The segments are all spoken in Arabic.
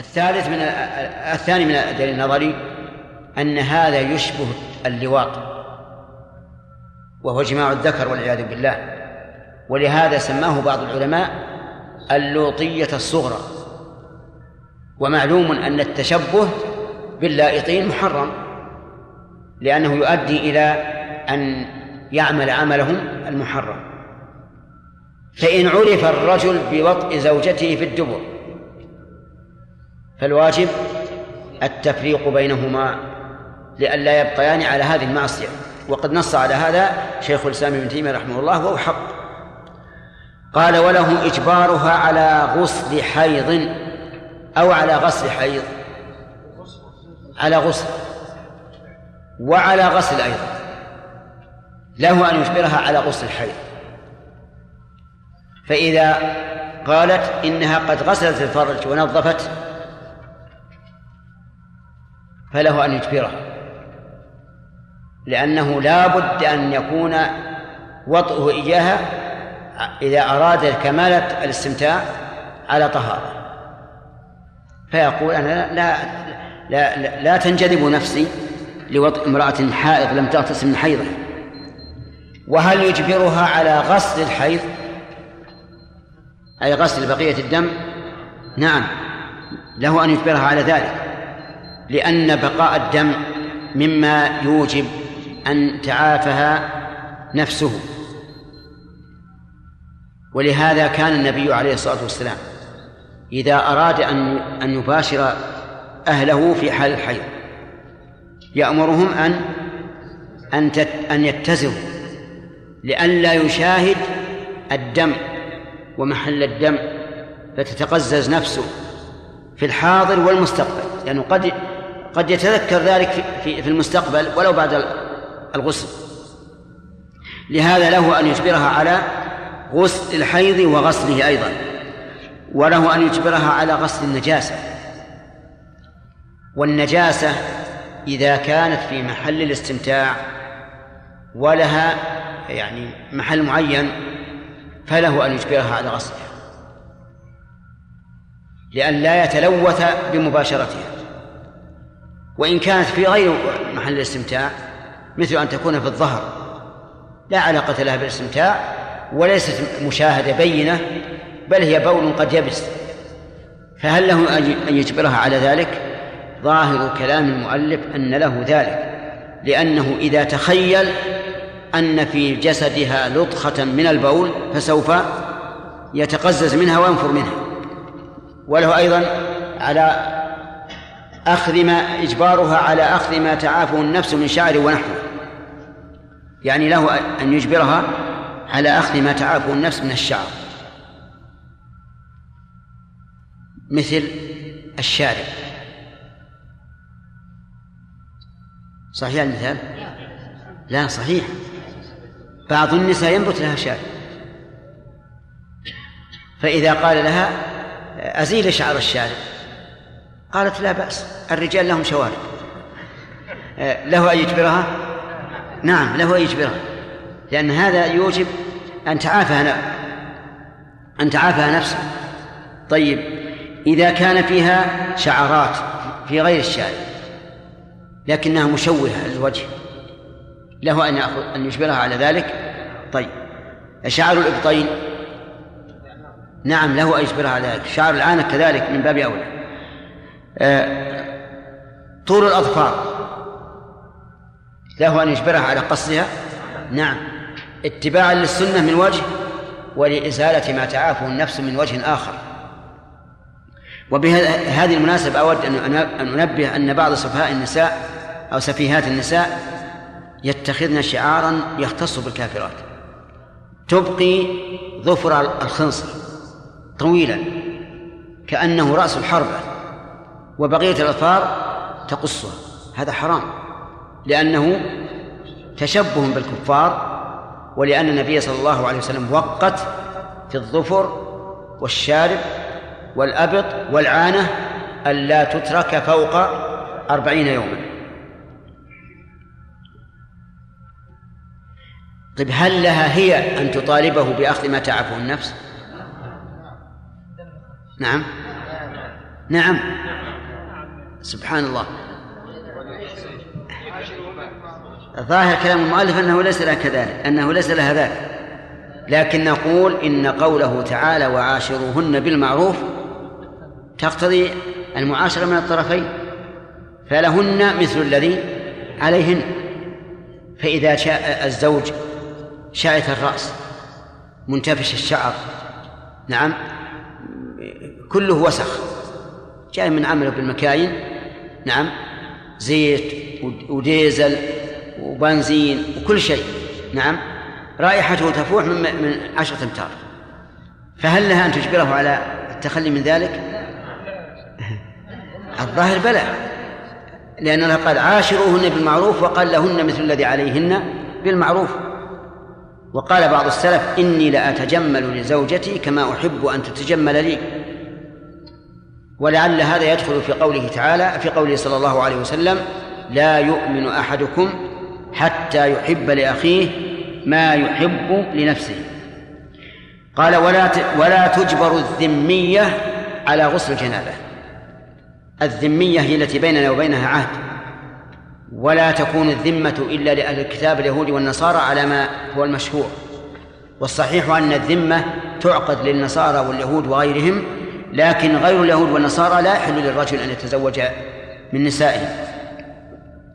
الثالث من الثاني من الدليل النظري أن هذا يشبه اللواط وهو جماع الذكر والعياذ بالله. ولهذا سماه بعض العلماء اللوطية الصغرى. ومعلوم أن التشبه باللائطين محرم لأنه يؤدي إلى أن يعمل عملهم المحرم. فإن عرف الرجل بوطء زوجته في الدبر فالواجب التفريق بينهما لئلا يبقيان على هذه المعصية. وقد نص على هذا شيخ الإسلام ابن تيمية رحمه الله وهو حق. قال وله إجبارها على غسل حيض أو على غسل حيض. على غسل. وعلى غسل أيضا. له أن يجبرها على غسل الحيض. فإذا قالت إنها قد غسلت الفرج ونظفت فله أن يجبرها لأنه لا بد أن يكون وطئه إياها إذا أراد كمالة الاستمتاع على طهارة. فيقول أنا لا لا لا, لا تنجذب نفسي لوطئ امرأة حائض لم تغتسل من حيضة. وهل يجبرها على غسل الحيض؟ أي غسل بقية الدم؟ نعم. له أن يجبرها على ذلك. لأن بقاء الدم مما يوجب أن تعافها نفسه. ولهذا كان النبي عليه الصلاة والسلام إذا أراد أن أن يباشر أهله في حال الحيض يأمرهم أن أن أن يتزروا لئلا يشاهد الدم ومحل الدم فتتقزز نفسه في الحاضر والمستقبل لأنه يعني قد قد يتذكر ذلك في في المستقبل ولو بعد الغسل. لهذا له أن يجبرها على غسل الحيض وغسله أيضا. وله أن يجبرها على غسل النجاسة. والنجاسة إذا كانت في محل الاستمتاع ولها يعني محل معين فله أن يجبرها على غسلها. لأن لا يتلوث بمباشرتها. وإن كانت في غير محل الاستمتاع مثل أن تكون في الظهر. لا علاقة لها بالاستمتاع وليست مشاهدة بينة بل هي بول قد يبس. فهل له أن يجبرها على ذلك؟ ظاهر كلام المؤلف أن له ذلك لأنه إذا تخيل أن في جسدها لطخة من البول فسوف يتقزز منها وينفر منها. وله أيضا على أخذ ما إجبارها على أخذ ما تعافه النفس من شعر ونحوه. يعني له أن يجبرها على أخذ ما تعافه النفس من الشعر. مثل الشارب. صحيح المثال؟ لا صحيح. بعض النساء ينبت لها شارب. فإذا قال لها أزيل شعر الشارب. قالت لا بأس الرجال لهم شوارب. له أن يجبرها؟ نعم له أن يجبرها. لأن هذا يوجب أن تعافى أن تعافى نفسه طيب إذا كان فيها شعرات في غير الشارب لكنها مشوهة للوجه له أن يأخذ أن يجبرها على ذلك؟ طيب شعر الإبطين؟ نعم له أن يجبرها على ذلك. شعر العانة كذلك من باب أولى. آه، طول الأظفار. له أن يجبرها على قصها نعم. اتباعا للسنة من وجه ولإزالة ما تعافه النفس من وجه آخر. وبهذه المناسبة أود أن أنبه أن بعض سفهاء النساء أو سفيهات النساء يتخذن شعارا يختص بالكافرات. تبقي ظفر الخنصر طويلا كأنه رأس الحربة. وبقية الأظفار تقصها هذا حرام. لأنه تشبه بالكفار ولأن النبي صلى الله عليه وسلم وقت في الظفر والشارب والأبط والعانة ألا تترك فوق أربعين يوما. طيب هل لها هي أن تطالبه بأخذ ما تعفه النفس؟ نعم. نعم. سبحان الله. ظاهر كلام المؤلف أنه ليس لها كذلك أنه ليس لها ذلك. لكن نقول إن قوله تعالى وعاشروهن بالمعروف تقتضي المعاشرة من الطرفين فلهن مثل الذي عليهن. فإذا شاء الزوج شائت الرأس منتفش الشعر نعم كله وسخ جاي من عمله بالمكاين نعم. زيت وديزل وبنزين وكل شيء. نعم. رائحته تفوح من من عشرة أمتار. فهل لها أن تجبره على التخلي من ذلك؟ الظاهر بلى. لأن الله قال عاشروهن بالمعروف وقال لهن مثل الذي عليهن بالمعروف. وقال بعض السلف إني لأتجمل لزوجتي كما أحب أن تتجمل لي. ولعل هذا يدخل في قوله تعالى في قوله صلى الله عليه وسلم لا يؤمن أحدكم حتى يحب لأخيه ما يحب لنفسه. قال ولا ولا تجبر الذمية على غسل الجنابة. الذمية هي التي بيننا وبينها عهد. ولا تكون الذمة إلا لأهل الكتاب اليهود والنصارى على ما هو المشهور. والصحيح أن الذمة تعقد للنصارى واليهود وغيرهم لكن غير اليهود والنصارى لا يحل للرجل أن يتزوج من نسائهم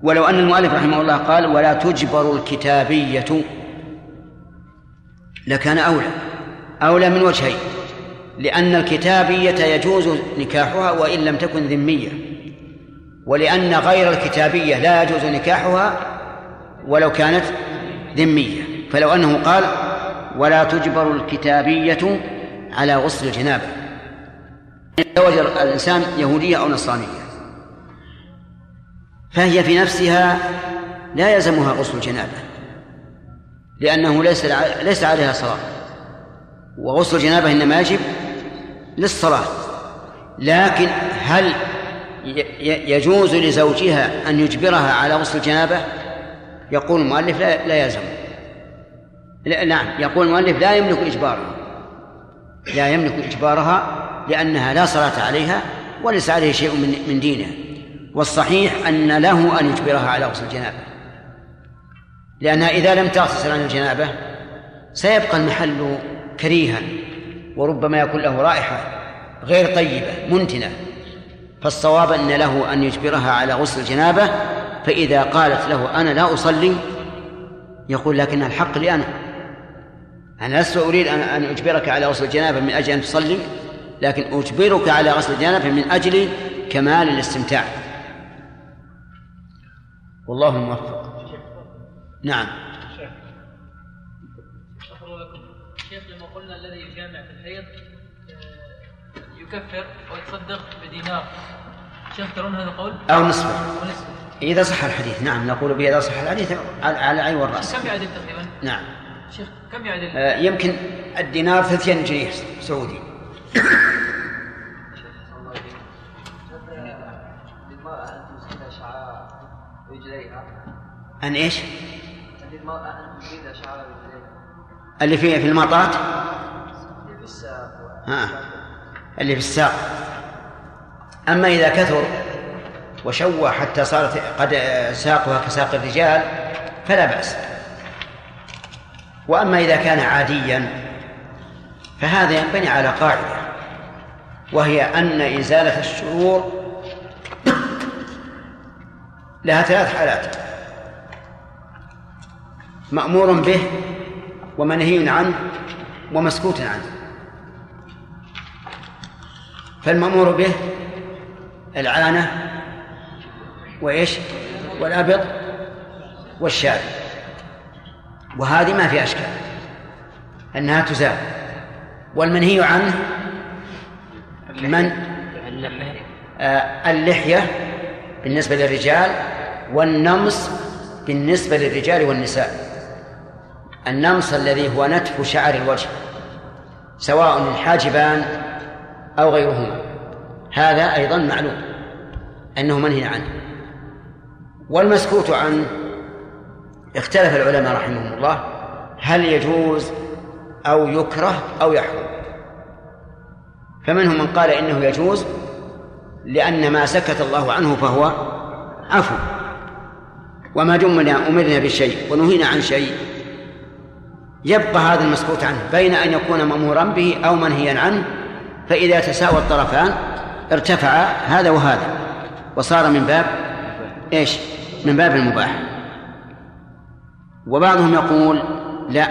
ولو أن المؤلف رحمه الله قال ولا تجبر الكتابية لكان أولى. أولى من وجهين لأن الكتابية يجوز نكاحها وإن لم تكن ذمية ولأن غير الكتابية لا يجوز نكاحها ولو كانت ذمية. فلو أنه قال ولا تجبر الكتابية على غسل الجنابة تزوج الإنسان يهودية أو نصرانية. فهي في نفسها لا يلزمها غسل الجنابة لأنه ليس ليس عليها صلاة. وغسل الجنابة إنما يجب للصلاة. لكن هل يجوز لزوجها أن يجبرها على غسل الجنابة؟ يقول المؤلف لا, لا يلزم. لا نعم يقول المؤلف لا يملك إجبارها. لا يملك إجبارها لأنها لا صلاة عليها وليس عليه شيء من من دينها والصحيح أن له أن يجبرها على غسل الجنابة. لأنها إذا لم تغتسل عن الجنابة سيبقى المحل كريها وربما يكون له رائحة غير طيبة منتنة. فالصواب أن له أن يجبرها على غسل الجنابة فإذا قالت له أنا لا أصلي يقول لكن الحق لي أنا. أنا لست أريد أن أجبرك على غسل الجنابة من أجل أن تصلي. لكن أجبرك على غسل الجنابة من أجل كمال الاستمتاع. والله الموفق نعم. شيخ لما قلنا الذي يجامع في الحيض آه، يكفر ويتصدق بدينار شيخ ترون هذا القول؟ أو نصفه. إذا صح الحديث. نعم نقول به إذا صح الحديث على العين والرأس. كم يعدل تقريبا؟ نعم. شيخ كم يعدل؟ آه يمكن الدينار 30 جنيه سعودي. أن إيش؟ اللي في في المطاط اللي في الساق ها. اللي في الساق. أما إذا كثر وشوى حتى صارت قد ساقها كساق الرجال فلا بأس. وأما إذا كان عاديا فهذا ينبني على قاعدة. وهي أن إزالة الشرور لها ثلاث حالات. مأمور به ومنهي عنه ومسكوت عنه. فالمأمور به العانة وإيش؟ والأبط والشاب وهذه ما في أشكال أنها تزال. والمنهي عنه من؟ آه اللحية بالنسبة للرجال والنمص بالنسبة للرجال والنساء. النمص الذي هو نتف شعر الوجه سواء الحاجبان أو غيرهما. هذا أيضا معلوم أنه منهي عنه. والمسكوت عنه اختلف العلماء رحمهم الله هل يجوز أو يكره أو يحرم؟ فمنهم من قال إنه يجوز لأن ما سكت الله عنه فهو عفو. وما دمنا أمرنا بشيء ونهينا عن شيء. يبقى هذا المسكوت عنه بين أن يكون مأمورا به أو منهيا عنه فإذا تساوى الطرفان ارتفع هذا وهذا. وصار من باب إيش؟ من باب المباح. وبعضهم يقول لا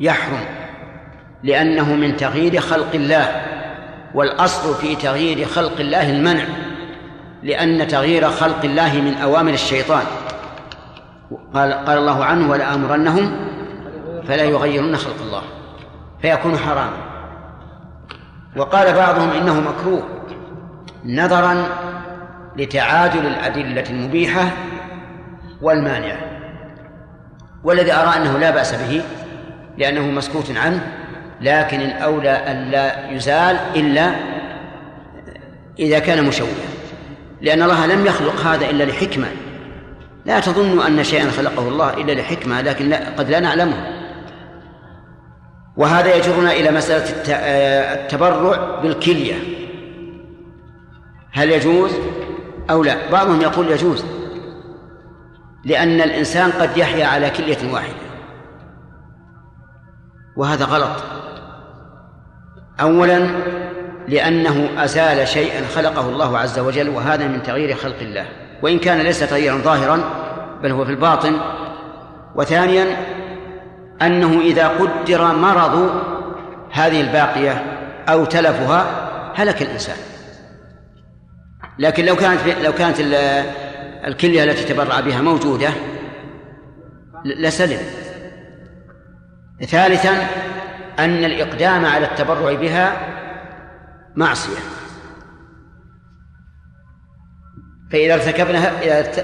يحرم. لأنه من تغيير خلق الله والأصل في تغيير خلق الله المنع لأن تغيير خلق الله من أوامر الشيطان. قال قال الله عنه ولآمرنهم فلا يغيرن خلق الله فيكون حراما. وقال بعضهم إنه مكروه نظرا لتعادل الأدلة المبيحة والمانعة والذي أرى أنه لا بأس به لأنه مسكوت عنه لكن الأولى أن لا يزال إلا إذا كان مشوها. لأن الله لم يخلق هذا إلا لحكمة. لا تظن أن شيئا خلقه الله إلا لحكمة لكن لا قد لا نعلمه. وهذا يجرنا إلى مسألة التبرع بالكلية. هل يجوز أو لا؟ بعضهم يقول يجوز لأن الإنسان قد يحيا على كلية واحدة. وهذا غلط. أولا لأنه أزال شيئا خلقه الله عز وجل وهذا من تغيير خلق الله وإن كان ليس تغييرا ظاهرا بل هو في الباطن. وثانيا أنه إذا قدر مرض هذه الباقية أو تلفها هلك الإنسان. لكن لو كانت لو كانت الكلية التي تبرع بها موجودة لسلم. ثالثا أن الإقدام على التبرع بها معصية. فإذا ارتكبناها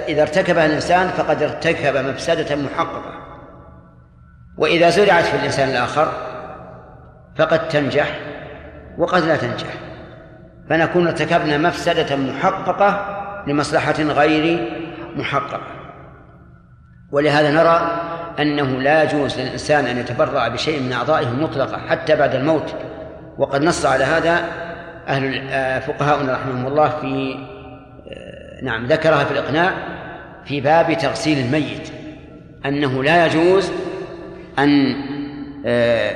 إذا ارتكبها الإنسان فقد ارتكب مفسدة محققة. وإذا زرعت في الإنسان الآخر فقد تنجح وقد لا تنجح. فنكون ارتكبنا مفسدة محققة لمصلحة غير محققة. ولهذا نرى أنه لا يجوز للإنسان أن يتبرع بشيء من أعضائه مطلقة حتى بعد الموت. وقد نص على هذا أهل آه، فقهاؤنا رحمهم الله في آه، نعم ذكرها في الإقناع في باب تغسيل الميت. أنه لا يجوز أن آه،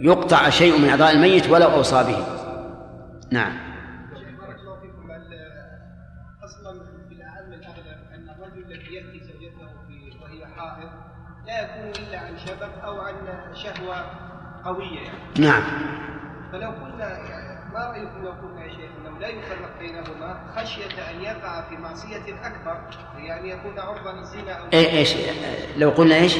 يقطع شيء من أعضاء الميت ولو أوصى به. نعم. قوية يعني. نعم. فلو قلنا يعني ما رأيكم لو قلنا يا شيخ إنه لا يفرق بينهما خشية أن يقع في معصية أكبر يعني يكون عرضه للزنا أو إيه إيش؟ لو قلنا إيش؟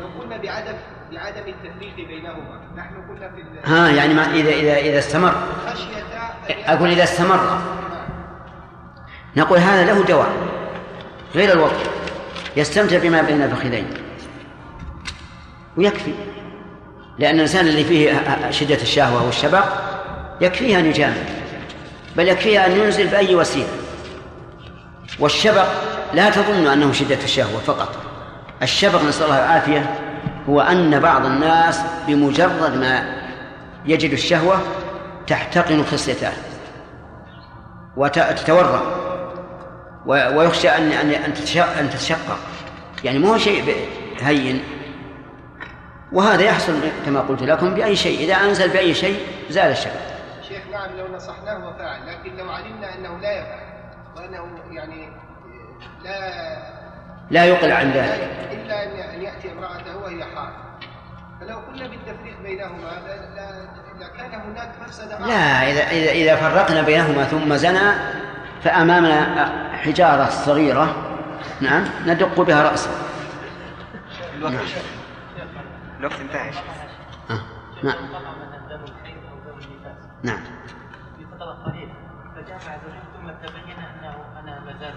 لو قلنا بعدم بعدم التفريق بينهما نحن قلنا في ها يعني ما إذا إذا إذا استمر. خشية أن أقول إذا استمر. نقول هذا له دواء غير الوقت يستمتع بما بين الفخذين ويكفي. لأن الإنسان اللي فيه شدة الشهوة والشبع يكفيه أن يجامع بل يكفيه أن ينزل بأي وسيلة. والشبق لا تظن أنه شدة الشهوة فقط. الشبق نسأل الله العافية هو أن بعض الناس بمجرد ما يجد الشهوة تحتقن خصيته وتتورم و- ويخشى أن أن أن تتش- أن تتشقق. يعني مو شيء هين وهذا يحصل كما قلت لكم بأي شيء. إذا أنزل بأي شيء زال الشبع شيخ نعم لو نصحناه وفعل لكن لو علمنا أنه لا يفعل وأنه يعني لا لا يقلع عن ذلك. إلا أن ان يأتي امرأته وهي حائض. فلو قلنا بالتفريق بينهما لا- لا- لكان هناك مفسده أعظم. لا إذا إذا إذا فرقنا بينهما ثم زنى فأمامنا حجارة صغيرة نعم ندق بها رأسه. الوقت انتهى آه. نعم. أو دم النفاس نعم في فجامع زوجته ثم تبين أنه أنا ما زال.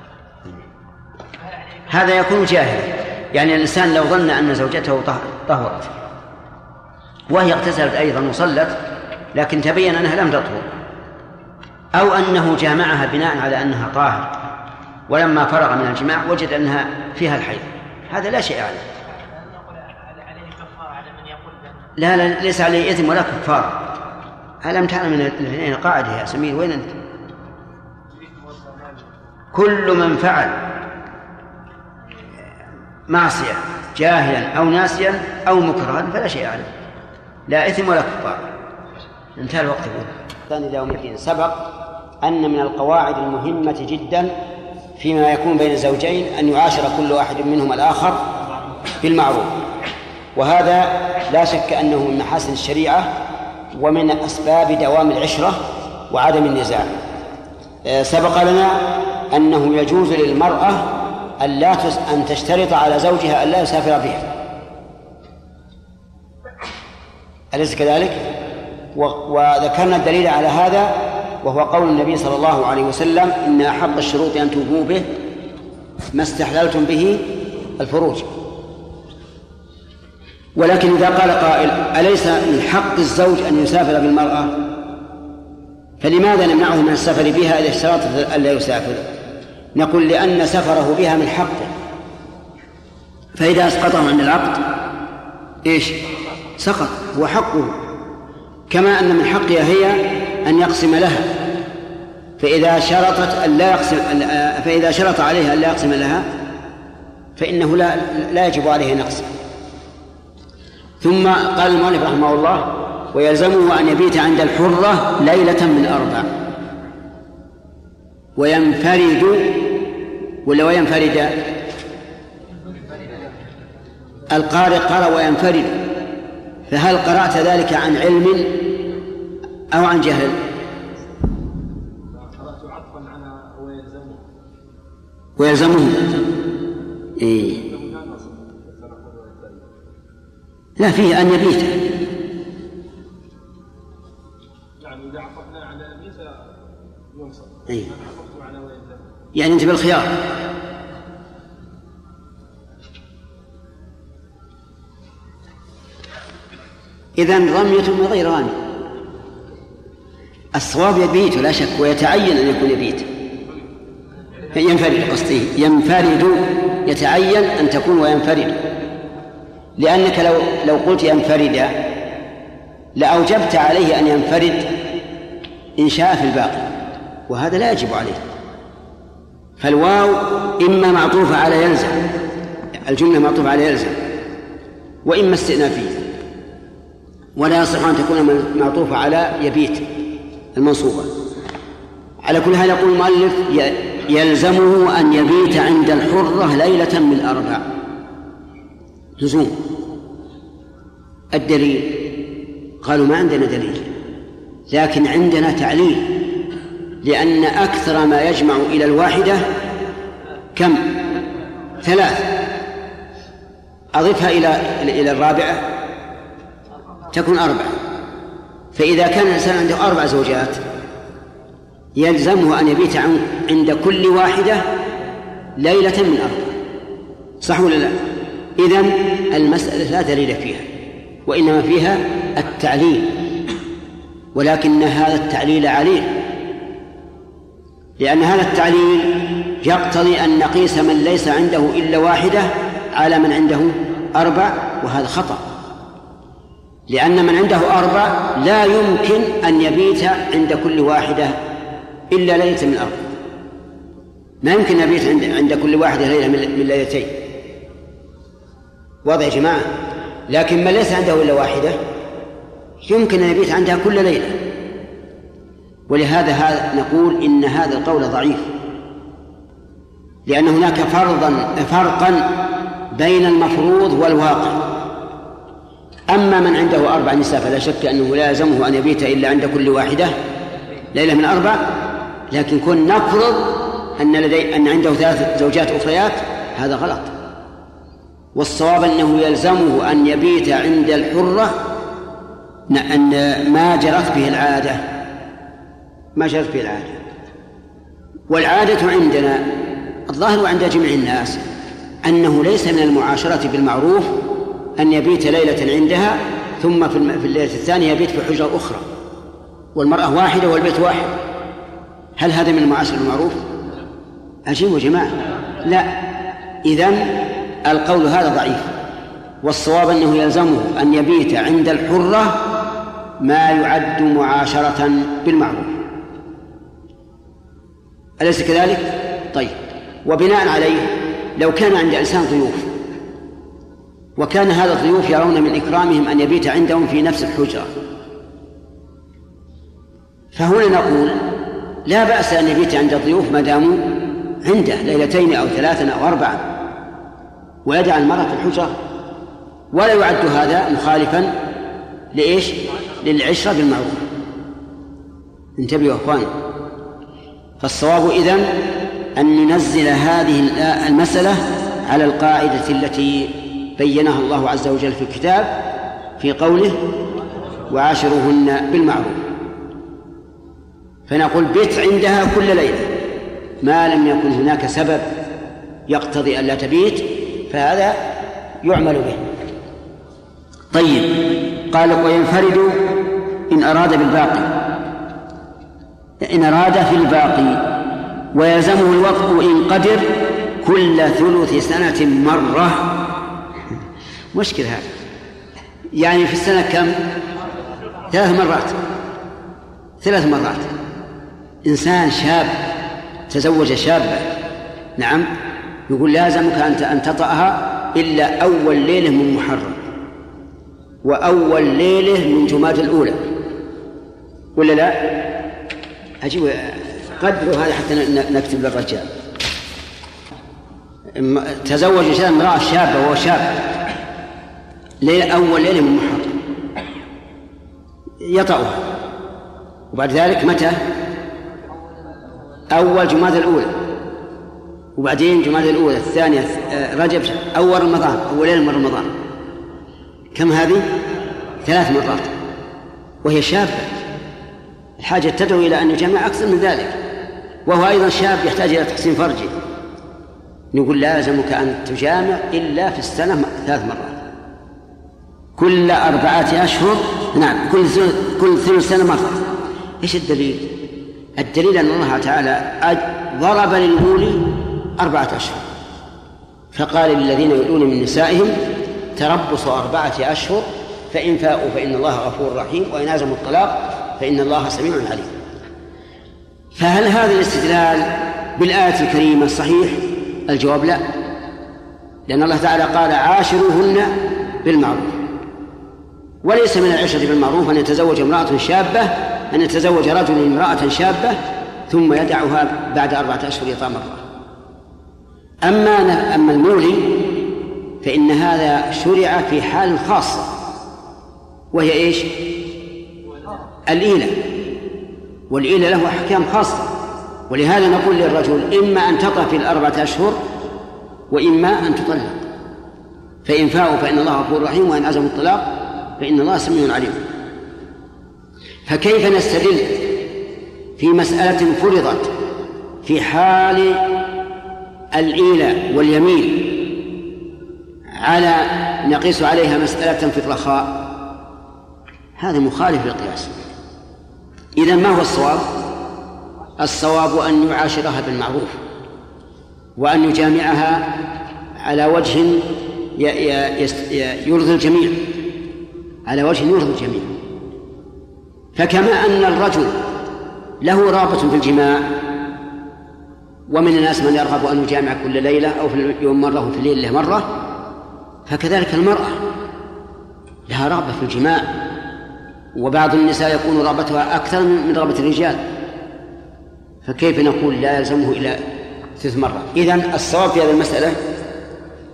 فهل عليه كفارة؟ هذا يكون جاهلا يعني الإنسان لو ظن أن زوجته طه- طهرت وهي اغتسلت أيضا وصلت لكن تبين أنها لم تطهر أو أنه جامعها بناء على أنها طاهر ولما فرغ من الجماع وجد أنها فيها الحيض. هذا لا شيء عليه هل نقول هل عليه كفاره على من يقول بان لا لا ليس عليه إثم ولا كفارة ألم تعلم من الاثنين قاعدة يا سمير؟ وين أنت؟ كل من فعل معصية جاهلا أو ناسيا أو مكرها فلا شيء عليه. لا إثم ولا كفار. انتهى الوقت. يقول ثاني يوم الدين. سبق أن من القواعد المهمة جدا فيما يكون بين الزوجين أن يعاشر كل واحد منهم الآخر بالمعروف. وهذا لا شك أنه من محاسن الشريعة ومن أسباب دوام العشرة وعدم النزاع. آه، سبق لنا أنه يجوز للمرأة أن لا أن تشترط على زوجها أن لا يسافر بها. أليس كذلك؟ وذكرنا الدليل على هذا وهو قول النبي صلى الله عليه وسلم إن أحق الشروط أن توفوا به ما استحللتم به الفروج. ولكن إذا قال قائل أليس من حق الزوج أن يسافر بالمرأة؟ فلماذا نمنعه من السفر بها إذا اشترط ألا يسافر؟ نقول لأن سفره بها من حقه. فإذا أسقطه عن العقد إيش؟ سقط هو حقه. كما أن من حقها هي أن يقسم لها. فإذا شرطت أن لا يقسم فإذا شرط عليها أن لا يقسم لها فإنه لا لا يجب عليه نقص ثم قال المؤلف رحمه الله ويلزمه أن يبيت عند الحرة ليلة من أربع وينفرد ولا وينفرد؟ القارئ قال وينفرد فهل قرأت ذلك عن علم أو عن جهل؟ ويلزمه. إيه. لا فيه أن يبيت. يعني إذا عطفنا على يبيت ينصب. أي يعني أنت بالخيار. إذا رمية غير رامي. الصواب يبيت لا شك ويتعين أن يكون يبيت. ينفرد قصدي ينفرد يتعين أن تكون وينفرد. لأنك لو لو قلت ينفرد لأوجبت عليه أن ينفرد إن شاء في الباقي وهذا لا يجب عليه. فالواو إما معطوفة على يلزم الجملة معطوفة على يلزم وإما استئنافية ولا يصح أن تكون معطوفة على يبيت المنصوبة. على كل هذا يقول المؤلف يلزمه أن يبيت عند الحرة ليلة من أربع لزوم الدليل. قالوا ما عندنا دليل. لكن عندنا تعليل. لأن أكثر ما يجمع إلى الواحدة كم؟ ثلاث. أضفها إلى إلى الرابعة تكون أربعة. فإذا كان الإنسان عنده أربع زوجات يلزمه أن يبيت عند كل واحدة ليلة من أربع صح ولا لا؟ إذن المسألة لا دليل فيها وإنما فيها التعليل ولكن هذا التعليل عليل لأن هذا التعليل يقتضي أن نقيس من ليس عنده إلا واحدة على من عنده أربع وهذا خطأ لأن من عنده أربع لا يمكن أن يبيت عند كل واحدة إلا ليلة من أربع ما يمكن أن يبيت عند كل واحدة ليلة من ليلتين. واضح يا جماعة؟ لكن من ليس عنده إلا واحدة يمكن أن يبيت عندها كل ليلة. ولهذا هذا نقول إن هذا القول ضعيف. لأن هناك فرضا فرقا بين المفروض والواقع. أما من عنده أربع نساء فلا شك أنه لا يلزمه أن يبيت إلا عند كل واحدة. ليلة من أربع. لكن كن نفرض أن لدي أن عنده ثلاث زوجات أخريات هذا غلط. والصواب أنه يلزمه أن يبيت عند الحرة أن ما جرت به العادة. ما جرت به العادة. والعادة عندنا الظاهر عند جميع الناس أنه ليس من المعاشرة بالمعروف أن يبيت ليلة عندها ثم في الليلة الثانية يبيت في حجرة أخرى. والمرأة واحدة والبيت واحد. هل هذا من المعاشرة بالمعروف؟ عجيب يا جماعة. لا. إذن القول هذا ضعيف. والصواب أنه يلزمه أن يبيت عند الحرة ما يعد معاشرة بالمعروف. أليس كذلك؟ طيب. وبناء عليه لو كان عند إنسان ضيوف وكان هذا الضيوف يرون من إكرامهم أن يبيت عندهم في نفس الحجرة فهنا نقول لا بأس أن يبيت عند الضيوف ما داموا عنده ليلتين أو ثلاثا أو أربعا. ويجعل المرأة في الحجرة ولا يعد هذا مخالفا لإيش؟ للعشرة بالمعروف. انتبهوا يا أخوان. فالصواب إذن أن ننزل هذه المسألة على القاعدة التي بينها الله عز وجل في الكتاب في قوله وعاشروهن بالمعروف. فنقول بت عندها كل ليلة. ما لم يكن هناك سبب يقتضي ألا تبيت. فهذا يعمل به. طيب قال وينفرد إن أراد بالباقي. إن أراد في الباقي. ويلزمه الوقف إن قدر كل ثلث سنة مرة. مشكلة هذا يعني في السنة كم؟ ثلاث مرات. ثلاث مرات. إنسان شاب تزوج شابة. نعم. يقول لازمك أنت أن تطأها إلا أول ليلة من محرم. وأول ليلة من جماد الأولى. ولا لا؟ أجيب قدروا هذا حتى نكتب للرجال. تزوج امرأة شابة وهو شاب. ليلة أول ليلة من محرم. يطأها. وبعد ذلك متى؟ أول جماد الأولى. وبعدين جماد الأولى الثانية رجب أول رمضان أول من رمضان. كم هذه؟ ثلاث مرات. وهي شابة. الحاجة تدعو إلى أن يجمع أكثر من ذلك. وهو أيضا شاب يحتاج إلى تحسين فرجه نقول لازمك أن تجامع إلا في السنة ثلاث مرات. كل أربعة أشهر نعم كل كل ثلث سنة مرة. إيش الدليل؟ الدليل أن الله تعالى ضرب للمولي أربعة أشهر. فقال للذين يؤلون من نسائهم تربص أربعة أشهر فإن فاءوا فإن الله غفور رحيم وإن عزموا الطلاق فإن الله سميع عليم. فهل هذا الاستدلال بالآية الكريمة صحيح؟ الجواب لا. لأن الله تعالى قال عاشروهن بالمعروف. وليس من العشرة بالمعروف أن يتزوج امرأة شابة أن يتزوج رجل امرأة شابة ثم يدعها بعد أربعة أشهر يطأ مرة أما أما المولي فإن هذا شرع في حال خاصة وهي إيش؟ الإيلة. والإيلة له أحكام خاصة. ولهذا نقول للرجل إما أن تطأ في الأربعة أشهر وإما أن تطلق. فإن فاءوا فإن الله غفور رحيم وإن عزموا الطلاق فإن الله سميع عليم. فكيف نستدل في مسألة فرضت في حال الإيلة واليمين على نقيس عليها مسألة في الرخاء. هذا مخالف للقياس. إذا ما هو الصواب؟ الصواب أن يعاشرها بالمعروف وأن يجامعها على وجه يرضي الجميع. على وجه يرضي الجميع. فكما أن الرجل له رغبة في الجماع ومن الناس من يرغب أن يجامع كل ليلة أو في اليوم مرة وفي الليل مرة فكذلك المرأة لها رغبة في الجماع. وبعض النساء يكون رغبتها أكثر من رغبة الرجال. فكيف نقول لا يلزمه إلى ثلاث مرات إذن الصواب في هذه المسألة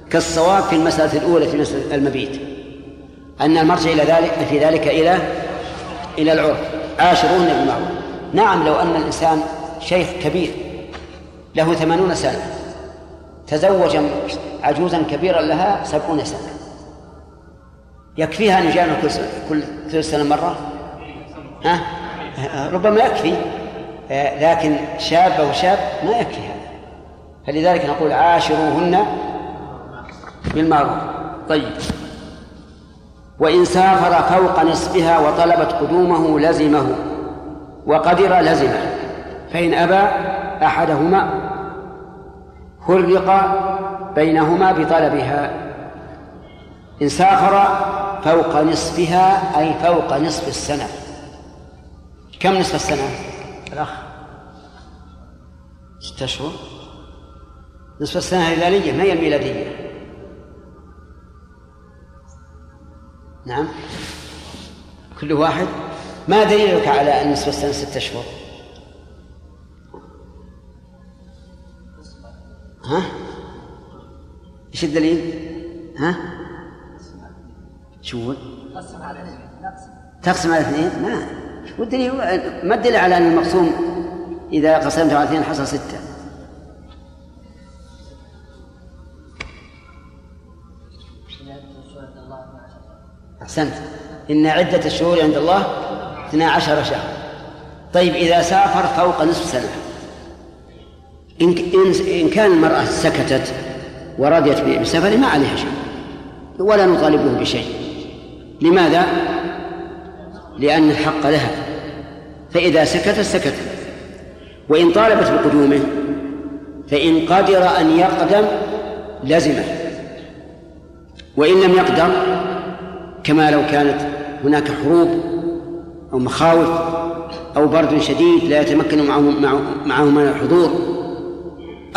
كالصواب في المسألة الأولى في مسألة المبيت أن المرجع إلى ذلك في ذلك إلى إلى العرف. عاشرون بالمعروف نعم لو أن الإنسان شيخ كبير له ثمانون سنة. تزوج عجوزا كبيرا لها سبعون سنة. يكفيها أن يجامع كل سنة كل ثلث سنة مرة؟ ها؟ ربما يكفي لكن شاب وشاب ما يكفي هذا. فلذلك نقول عاشروهن بالمعروف. طيب. وإن سافر فوق نصفها وطلبت قدومه لزمه وقدر لزمه فإن أبى أحدهما فرق بينهما بطلبها. إن سافر فوق نصفها أي فوق نصف السنة. كم نصف السنة؟ الأخ. ستة أشهر نصف السنة الهلالية ما هي الميلادية؟ نعم. كل واحد. ما دليلك على أن نصف السنة ستة أشهر ها؟ إيش الدليل؟ ها؟ شو تقسم على اثنين؟ ما والدليل ما الدليل على أن المقسوم إذا قسمته على اثنين حصل ستة؟ أحسنت. إن عدة الشهور عند الله اثنا عشر شهر طيب إذا سافر فوق نصف سنة إن إن كان المرأة سكتت ورضيت بسفره ما عليها شيء ولا نطالبه بشيء. لماذا؟ لأن الحق لها فإذا سكتت سكتت وإن طالبت بقدومه فإن قدر أن يقدم لزمه. وإن لم يقدر كما لو كانت هناك حروب أو مخاوف أو برد شديد لا يتمكن معه معه من الحضور.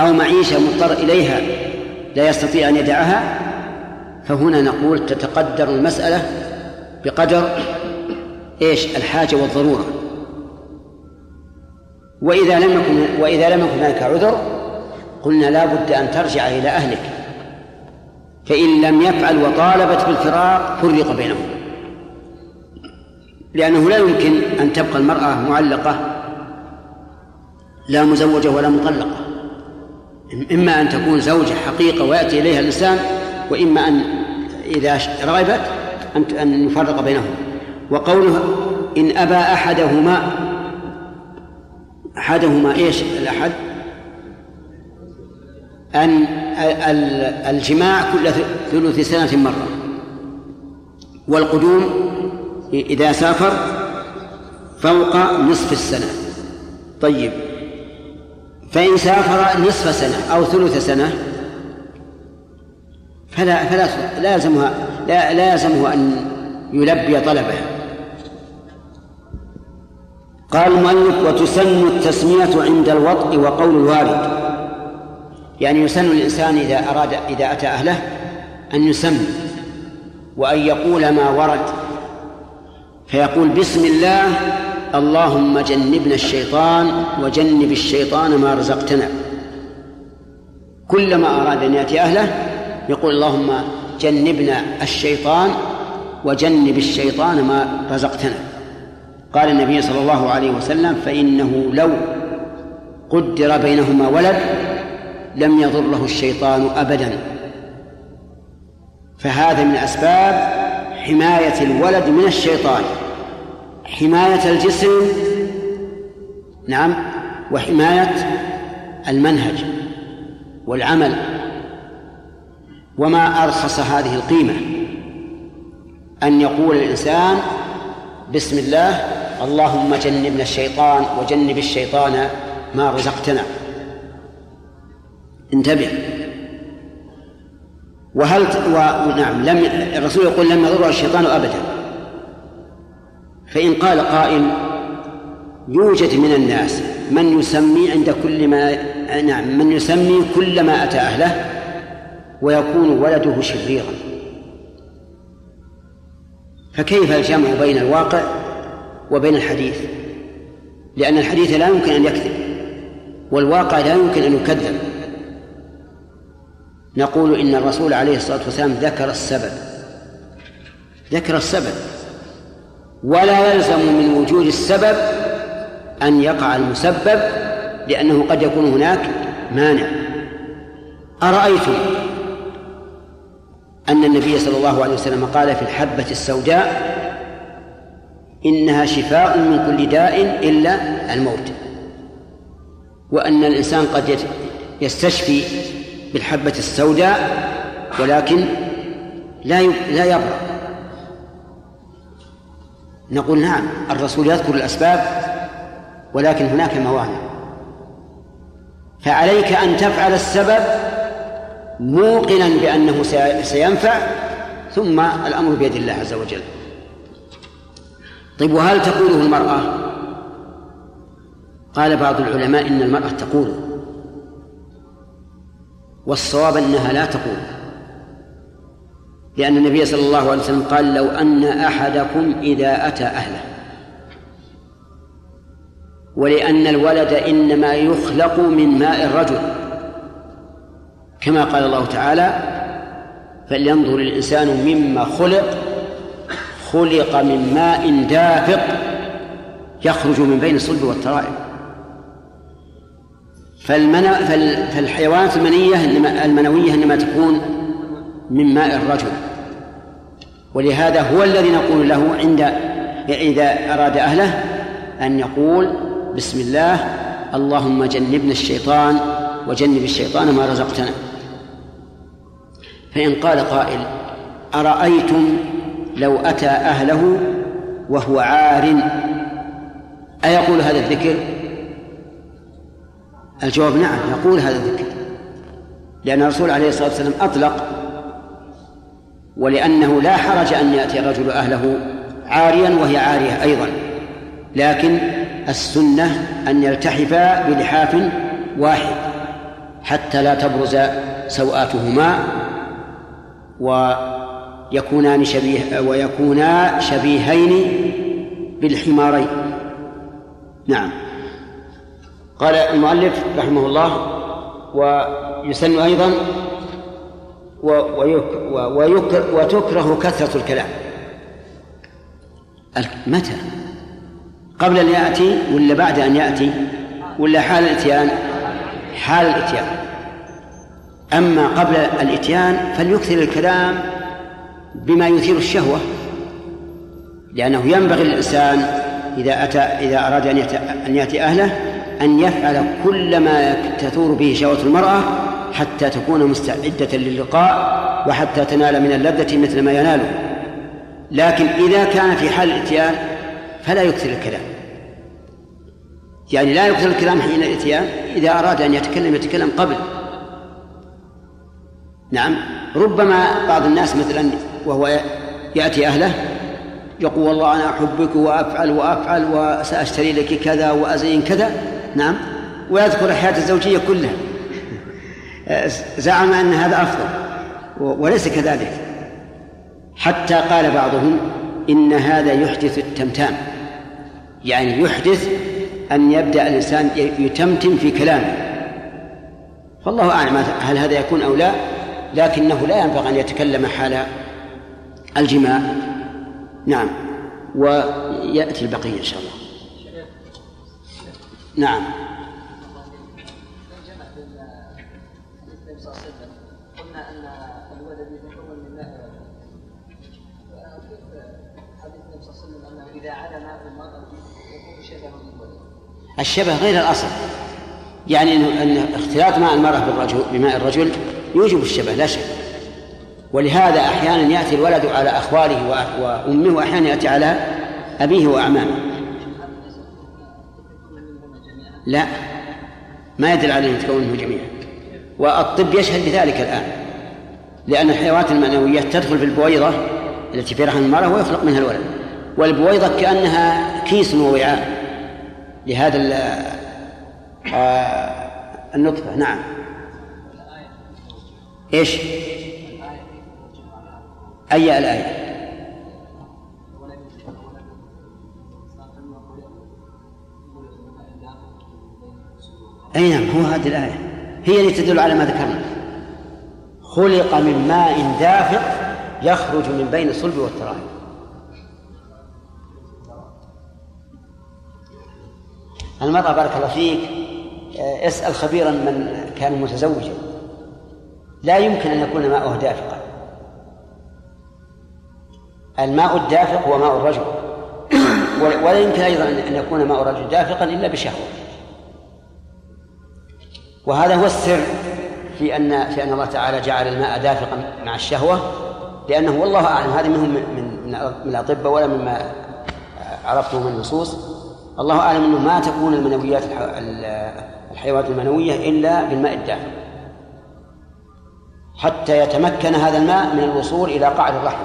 أو معيشة مضطر إليها لا يستطيع أن يدعها فهنا نقول تتقدر المسألة بقدر إيش؟ الحاجة والضرورة. وإذا لم يكن وإذا لم يكن هناك عذر قلنا لا بد أن ترجع إلى أهلك. فإن لم يفعل وطالبت بالفراق فرق بينهم. لأنه لا يمكن أن تبقى المرأة معلقة لا مزوجة ولا مطلقة. إما أن تكون زوجة حقيقة ويأتي إليها الإنسان وإما أن إذا رغبت أن يفرق بينهم وقوله إن أبى أحدهما أحدهما إيش الأحد؟ أن الجماع كل ثلث سنة مرة. والقدوم إذا سافر فوق نصف السنة. طيب. فإن سافر نصف سنة أو ثلث سنة فلا فلا لازمها لا لازمه أن يلبي طلبه. قال المؤلف وتسن التسمية عند الوطء وقول الوالد يعني يسن الإنسان إذا أراد إذا أتى أهله أن يسمي وأن يقول ما ورد. فيقول بسم الله اللهم جنبنا الشيطان وجنب الشيطان ما رزقتنا. كلما أراد أن يأتي أهله يقول اللهم جنبنا الشيطان وجنب الشيطان ما رزقتنا. قال النبي صلى الله عليه وسلم فإنه لو قدر بينهما ولد لم يضره الشيطان أبدا. فهذا من أسباب حماية الولد من الشيطان. حماية الجسم نعم وحماية المنهج والعمل وما أرخص هذه القيمة. أن يقول الإنسان بسم الله اللهم جنبنا الشيطان وجنب الشيطان ما رزقتنا. انتبه. وهل ونعم لم الرسول يقول لم يضر الشيطان ابدا. فإن قال قائل يوجد من الناس من يسمي عند كل ما نعم من يسمي كل ما أتى أهله ويكون ولده شريرا. فكيف الجمع بين الواقع وبين الحديث؟ لأن الحديث لا يمكن أن يكذب والواقع لا يمكن أن يكذب. نقول إن الرسول عليه الصلاة والسلام ذكر السبب ذكر السبب. ولا يلزم من وجود السبب أن يقع المسبب لأنه قد يكون هناك مانع. أرأيتم أن النبي صلى الله عليه وسلم قال في الحبة السوداء إنها شفاء من كل داء إلا الموت. وأن الإنسان قد يستشفي بالحبة السوداء ولكن لا لا يبرأ. نقول نعم الرسول يذكر الأسباب ولكن هناك موانع. فعليك أن تفعل السبب موقنا بأنه سينفع ثم الأمر بيد الله عز وجل. طيب وهل تقوله المرأة؟ قال بعض العلماء إن المرأة تقوله والصواب أنها لا تقول. لأن النبي صلى الله عليه وسلم قال لو أن أحدكم إذا أتى أهله ولأن الولد إنما يخلق من ماء الرجل كما قال الله تعالى فلينظر الإنسان مما خلق خلق من ماء دافق يخرج من بين الصلب والترائب. فالحيوانات المنية المنوية إنما تكون من ماء الرجل. ولهذا هو الذي نقول له عند إذا أراد أهله أن يقول بسم الله اللهم جنبنا الشيطان وجنب الشيطان ما رزقتنا. فإن قال قائل أرأيتم لو أتى أهله وهو عار؟ أيقول هذا الذكر؟ الجواب نعم يقول هذا الذكر. لأن الرسول عليه الصلاة والسلام أطلق ولأنه لا حرج أن يأتي الرجل أهله عاريا وهي عارية أيضا. لكن السنة أن يلتحفا بلحاف واحد حتى لا تبرز سوآتهما ويكونان شبيه ويكونا شبيهين بالحمارين. نعم. قال المؤلف رحمه الله ويسن أيضا وتكره كثرة الكلام. متى؟ قبل أن يأتي ولا بعد أن يأتي؟ ولا حال الإتيان؟ حال الإتيان. أما قبل الإتيان فليكثر الكلام بما يثير الشهوة لأنه ينبغي للإنسان إذا أتى إذا أراد أن يأتي, أهله أن يفعل كل ما تثور به شهوة المرأة حتى تكون مستعدة للقاء وحتى تنال من اللذة مثل ما يناله. لكن إذا كان في حال الإتيان فلا يكثر الكلام. يعني لا يكثر الكلام حين الإتيان إذا أراد أن يتكلم يتكلم قبل. نعم. ربما بعض الناس مثلا وهو يأتي أهله يقول والله أنا أحبك وأفعل وأفعل وسأشتري لك كذا وأزين كذا. نعم. ويذكر الحياة الزوجية كلها. زعم أن هذا أفضل وليس كذلك. حتى قال بعضهم إن هذا يحدث التمتام. يعني يحدث أن يبدأ الإنسان يتمتم في كلامه. فالله أعلم هل هذا يكون أو لا لكنه لا ينبغي أن يتكلم حال الجماع. نعم. ويأتي البقية إن شاء الله. نعم. الشبه غير الأصل. يعني أن اختلاط ماء المرأة بالرجل بماء الرجل يوجب الشبه لا شك. ولهذا أحيانا يأتي الولد على أخواله وأمه وأحيانا يأتي على أبيه وأعمامه. لا. ما يدل على أن تكونه جميعا. والطب يشهد بذلك الآن. لأن الحيوانات المنوية تدخل في البويضة التي في رحم المرأة ويخلق منها الولد. والبويضة كأنها كيس ووعاء. لهذا آه، النطفة نعم. إيش؟ أي الآية؟ أي. نعم هو هذه الآية. هي اللي تدل على ما ذكرنا. خلق من ماء دافق يخرج من بين الصلب والترائب. المرأة بارك الله فيك. آه، اسأل خبيرا من كان متزوجا. لا يمكن أن يكون ماؤه دافقا. الماء الدافق هو ماء الرجل. ولا يمكن أيضا أن يكون ماء الرجل دافقا إلا بشهوة. وهذا هو السر في أن في أن الله تعالى جعل الماء دافقا مع الشهوة لأنه والله أعلم هذا منهم من من الأطباء ولا مما عرفته من النصوص الله أعلم أنه ما تكون المنويات الحيوانات المنوية إلا بالماء الدافئ. حتى يتمكن هذا الماء من الوصول إلى قاع الرحم.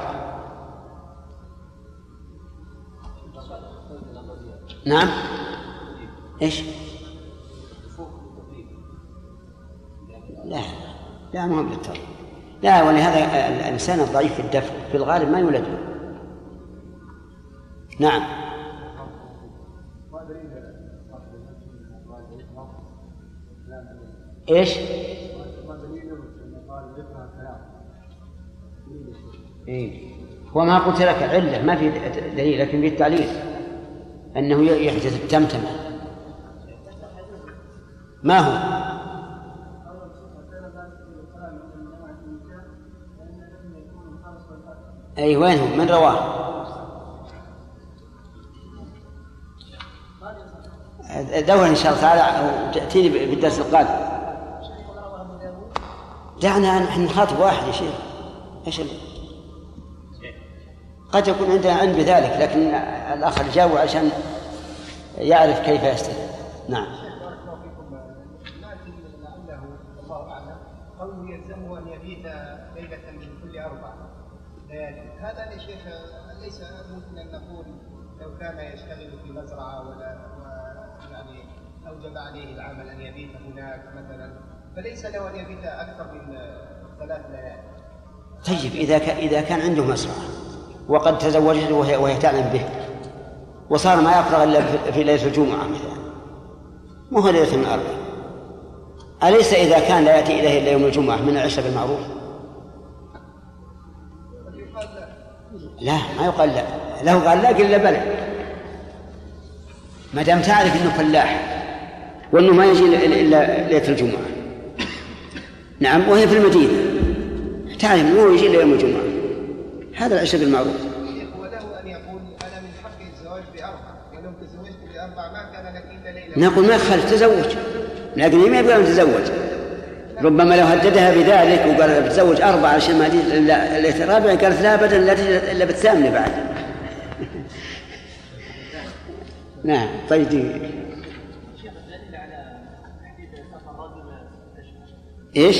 نعم؟ إيش؟ لا لا ما هو بالضرورة. لا ولهذا الإنسان الضعيف في الدفع في الغالب ما يولد نعم. إيش؟ إيه؟ هو ما قلت لك علة ما في دليل لكن في التعليل أنه يحدث التمتمة ما هو؟ أي وين هو؟ من رواه؟ دور إن شاء الله تعالى وتأتيني بالدرس القادم دعنا نحن نخاطب واحد يا شيخ. إيش قد يكون عندنا علم بذلك لكن الآخر جاوب عشان يعرف كيف يستدل نعم. قوله يلزمه ان يبيت ليله من كل أربع هذا يا شيخ ليس ممكن أن نقول لو كان يشتغل في مزرعة ولا يعني أوجب عليه العمل أن يبيت هناك مثلا. فليس له أن يبيت أكثر من ثلاث ليالي طيب إذا كان إذا كان عنده مزرعه وقد تزوجت وهي, وهي تعلم به وصار ما يفرغ إلا في ليلة الجمعة مثلا ما هو ليلة من أربع أليس إذا كان لا يأتي إليه إلا يوم الجمعة من العشاء بالمعروف؟ لا ما يقال لا. له قال لا قل بلى. ما دام تعرف إنه فلاح وإنه ما يجي إلا ليلة الجمعة. نعم وهي في المدينة. تعرف انه يجي إلا يوم الجمعة. هذا العشاء بالمعروف. وله أن يقول أنا من حقي الزواج بأربع ولو تزوجت بأربع ما كان لك إلا ليلة. نقول ما يخالف تزوج. لكن ما يبغى أن تتزوج ربما لو هددها بذلك وقال بتزوج أربعة عشان ما تجي إلا الرابعة قالت لا أبدا لا تجي إلا بالثامنة بعد. نعم طيب. دي. إيش؟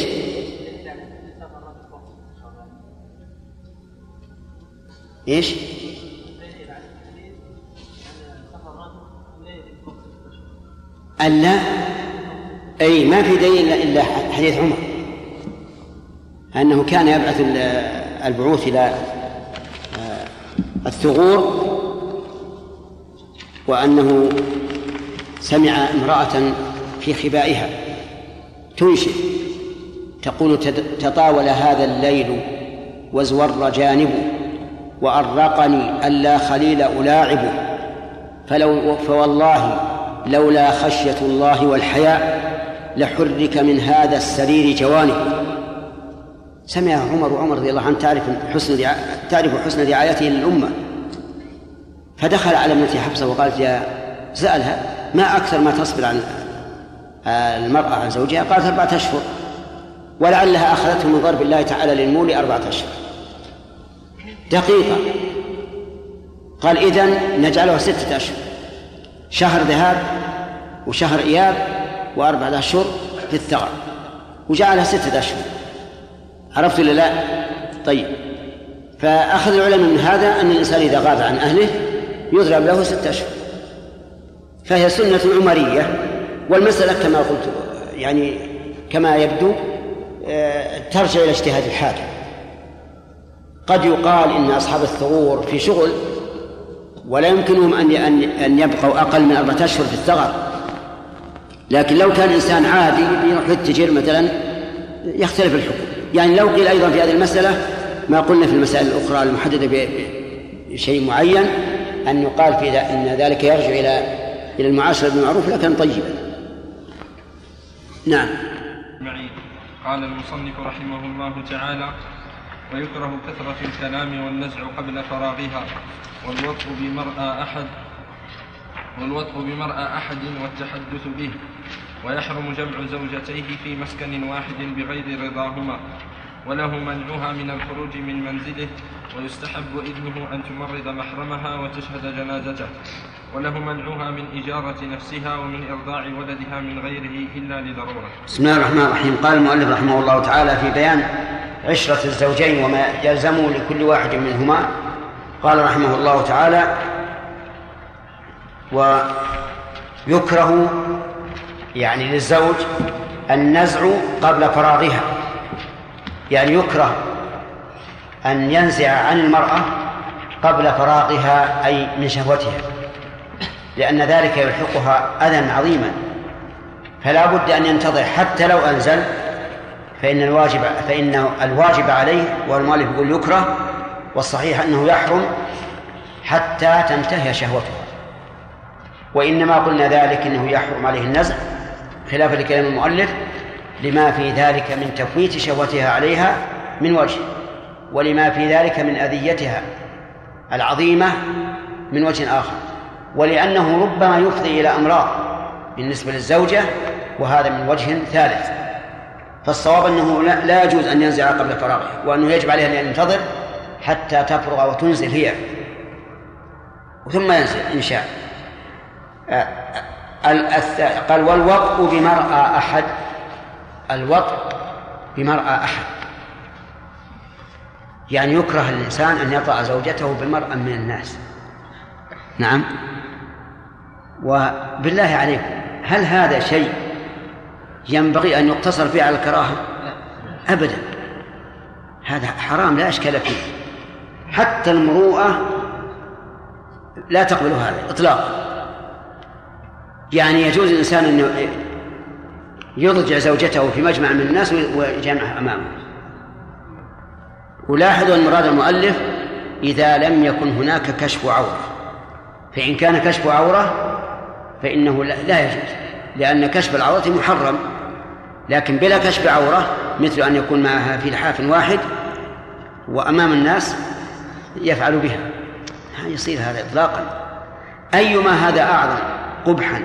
إيش؟ ألا أي ما في دليل إلا حديث عمر أنه كان يبعث البعوث إلى الثغور وأنه سمع امرأة في خبائها تنشئ تقول تطاول هذا الليل وازور جانبه وأرقني ألا خليل ألاعبه فلو فوالله لولا خشية الله والحياء لحرك من هذا السرير جوانب. سمع عمر وعمر رضي الله عنه تعرف حسن تعرف حسن رعايته للأمة. فدخل على ابنته حفصة وقالت يا سألها ما أكثر ما تصبر عن المرأة عن زوجها؟ قالت أربعة أشهر. ولعلها أخذته من ضرب الله تعالى للمول أربعة أشهر. دقيقة. قال إذن نجعلها ستة أشهر. شهر ذهاب وشهر إياب وأربعة أشهر في الثغر وجعلها ستة أشهر. عرفت ولا لا؟ طيب. فأخذ العلماء من هذا أن الإنسان إذا غاب عن أهله يضرب له ستة أشهر. فهي سنة عمرية. والمسألة كما قلت يعني كما يبدو ترجع إلى اجتهاد الحاكم. قد يقال إن أصحاب الثغور في شغل ولا يمكنهم أن أن يبقوا أقل من أربعة أشهر في الثغر. لكن لو كان إنسان عادي يروح يتجر مثلا يختلف الحكم. يعني لو قيل أيضا في هذه المسألة ما قلنا في المسائل الأخرى المحددة بشيء معين أن يقال في أن ذلك يرجع إلى إلى المعاشرة بالمعروف لكن طيبا. نعم. قال المصنف رحمه الله تعالى ويكره كثرة الكلام والنزع قبل فراغها والوطء بمرأى أحد والوطء بمرأى أحد والتحدث به ويحرم جمع زوجتيه في مسكن واحد بغير رضاهما. وله منعها من الخروج من منزله ويستحب إذنه أن تمرض محرمها وتشهد جنازته. وله منعها من إجارة نفسها ومن إرضاع ولدها من غيره إلا لضرورة. بسم الله الرحمن الرحيم. قال المؤلف رحمه الله تعالى في بيان عشرة الزوجين وما يلزم لكل واحد منهما. قال رحمه الله تعالى ويكره يعني للزوج النزع قبل فراغها. يعني يكره أن ينزع عن المرأة قبل فراغها أي من شهوتها. لأن ذلك يلحقها أذى عظيما. فلا بد أن ينتظر حتى لو أنزل فإن الواجب فإن الواجب عليه والمؤلف يقول يكره والصحيح أنه يحرم حتى تنتهي شهوته. وإنما قلنا ذلك أنه يحرم عليه النزع خلافا لكلام المؤلف لما في ذلك من تفويت شهوتها عليها من وجه ولما في ذلك من أذيتها العظيمة من وجه آخر. ولأنه ربما يفضي إلى أمراض بالنسبة للزوجة وهذا من وجه ثالث. فالصواب أنه لا يجوز أن ينزع قبل فراغها وأنه يجب عليه أن ينتظر حتى تفرغ وتنزل هي. ثم ينزل إن شاء. قال والوطء بمرأى أحد الوطء بمرأى أحد. يعني يكره الإنسان أن يطأ زوجته بمرأة من الناس. نعم. وبالله عليكم هل هذا شيء ينبغي أن يقتصر فيه على الكراهة؟ أبدا. هذا حرام لا إشكال فيه. حتى المروءة لا تقبل هذا إطلاقا. يعني يجوز الإنسان أن يضجع زوجته في مجمع من الناس ويجامعها أمامه. ولاحظوا أن مراد المؤلف إذا لم يكن هناك كشف عورة فإن كان كشف عورة فإنه لا يجوز لأن كشف العورة محرم. لكن بلا كشف عورة مثل أن يكون معها في لحاف واحد وأمام الناس يفعل بها. يصير هذا إطلاقا. أيما هذا أعظم قبحا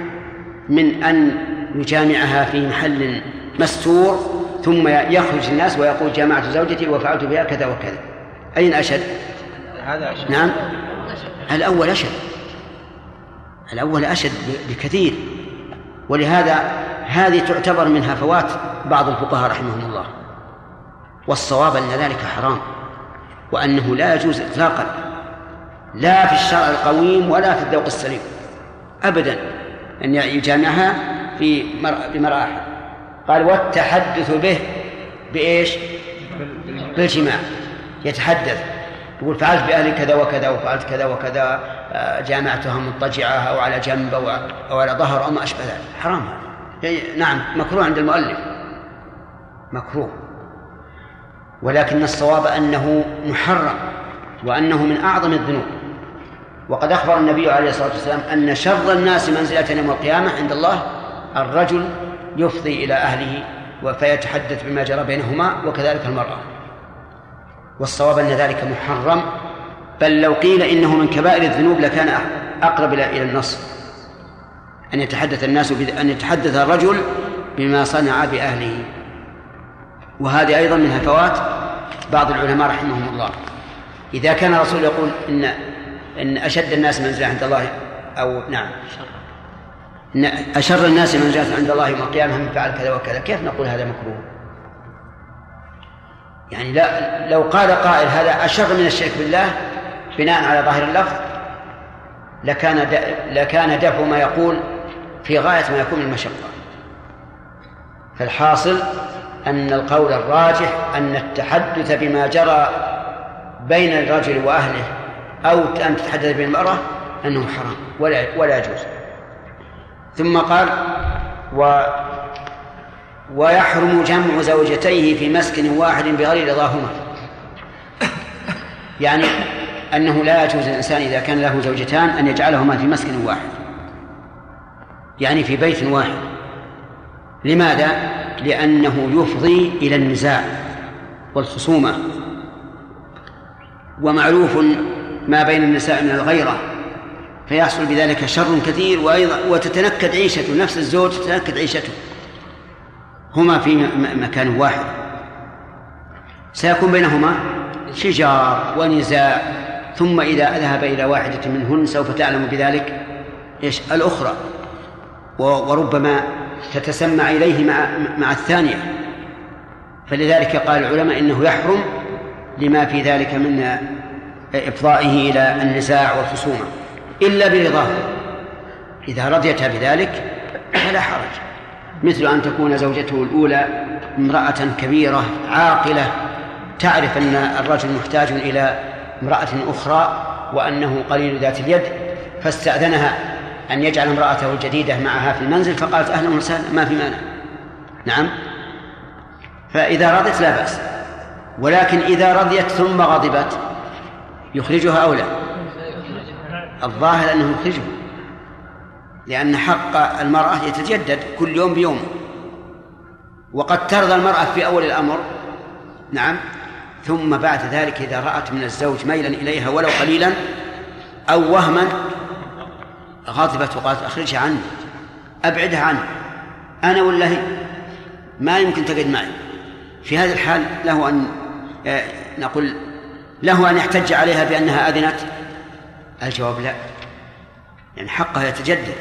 من أن يجامعها في محل مستور ثم يخرج الناس ويقول جامعت زوجتي وفعلت بها كذا وكذا. أين أشد؟ هذا أشد. نعم. الأول أشد. الأول أشد بكثير. ولهذا هذه تعتبر من هفوات بعض الفقهاء رحمهم الله. والصواب أن ذلك حرام. وأنه لا يجوز إطلاقا. لا في الشرع القويم ولا في الذوق السليم. أبدا. أن يجامعها في بمرأة أحد قال والتحدث به بإيش؟ بالجماع. يتحدث. يقول فعلت بأهلي كذا وكذا وفعلت كذا وكذا آه، جامعتها مضطجعة أو على جنب أو على ظهر أو ما أشبه ذلك. حرام هذا. نعم مكروه عند المؤلف. مكروه. ولكن الصواب أنه محرم وأنه من أعظم الذنوب. وقد أخبر النبي عليه الصلاة والسلام أن شر الناس منزلة يوم القيامة عند الله الرجل يفضي إلى أهله فيتحدث بما جرى بينهما وكذلك المرأة. والصواب أن ذلك محرم بل لو قيل إنه من كبائر الذنوب لكان أقرب إلى النص أن يتحدث الناس أن يتحدث الرجل بما صنع بأهله. وهذه أيضا من هفوات بعض العلماء رحمهم الله. إذا كان الرسول يقول إن إن أشد الناس منزلة عند الله أو نعم. أشر الناس منزلة عند الله يوم القيامة من فعل كذا وكذا. كيف نقول هذا مكروه؟ يعني لا لو قال قائل هذا أشر من الشرك بالله بناء على ظاهر اللفظ لكان لكان دفع ما يقول في غاية ما يكون من المشقة. فالحاصل أن القول الراجح أن التحدث بما جرى بين الرجل وأهله أو أن تتحدث بالمرأة أنه حرام ولا ولا يجوز. ثم قال و ويحرم جمع زوجتيه في مسكن واحد بغير رضاهما. يعني أنه لا يجوز الإنسان إذا كان له زوجتان أن يجعلهما في مسكن واحد. يعني في بيت واحد. لماذا؟ لأنه يفضي إلى النزاع والخصومة. ومعروف ما بين النساء من الغيرة. فيحصل بذلك شر كثير وأيضا وتتنكد عيشته نفس الزوج تتنكد عيشته. هما في مكان واحد. سيكون بينهما شجار ونزاع ثم إذا ذهب إلى واحدة منهن سوف تعلم بذلك إيش؟ الأخرى. وربما تتسمع إليه مع مع الثانية. فلذلك قال العلماء إنه يحرم لما في ذلك من إفضائه إلى النزاع والخصومة. إلا برضاه. إذا رضيت بذلك فلا حرج. مثل أن تكون زوجته الأولى امرأة كبيرة عاقلة تعرف أن الرجل محتاج إلى امرأة أخرى وأنه قليل ذات اليد فاستأذنها أن يجعل امرأته الجديدة معها في المنزل فقالت أهلا وسهلا ما في مانع. نعم؟ فإذا رضت لا بأس. ولكن إذا رضيت ثم غضبت يخرجها أو لا؟ الظاهر أنه يخرجه لأن حق المرأة يتجدد كل يوم بيوم. وقد ترضى المرأة في أول الأمر نعم ثم بعد ذلك إذا رأت من الزوج ميلا إليها ولو قليلا أو وهما غضبت وقالت أخرجها عني أبعدها عني أنا ولا هي ما يمكن تقعد معي. في هذا الحال له أن آه، نقول له أن يحتج عليها بأنها أذنت الجواب لا. يعني حقها يتجدد.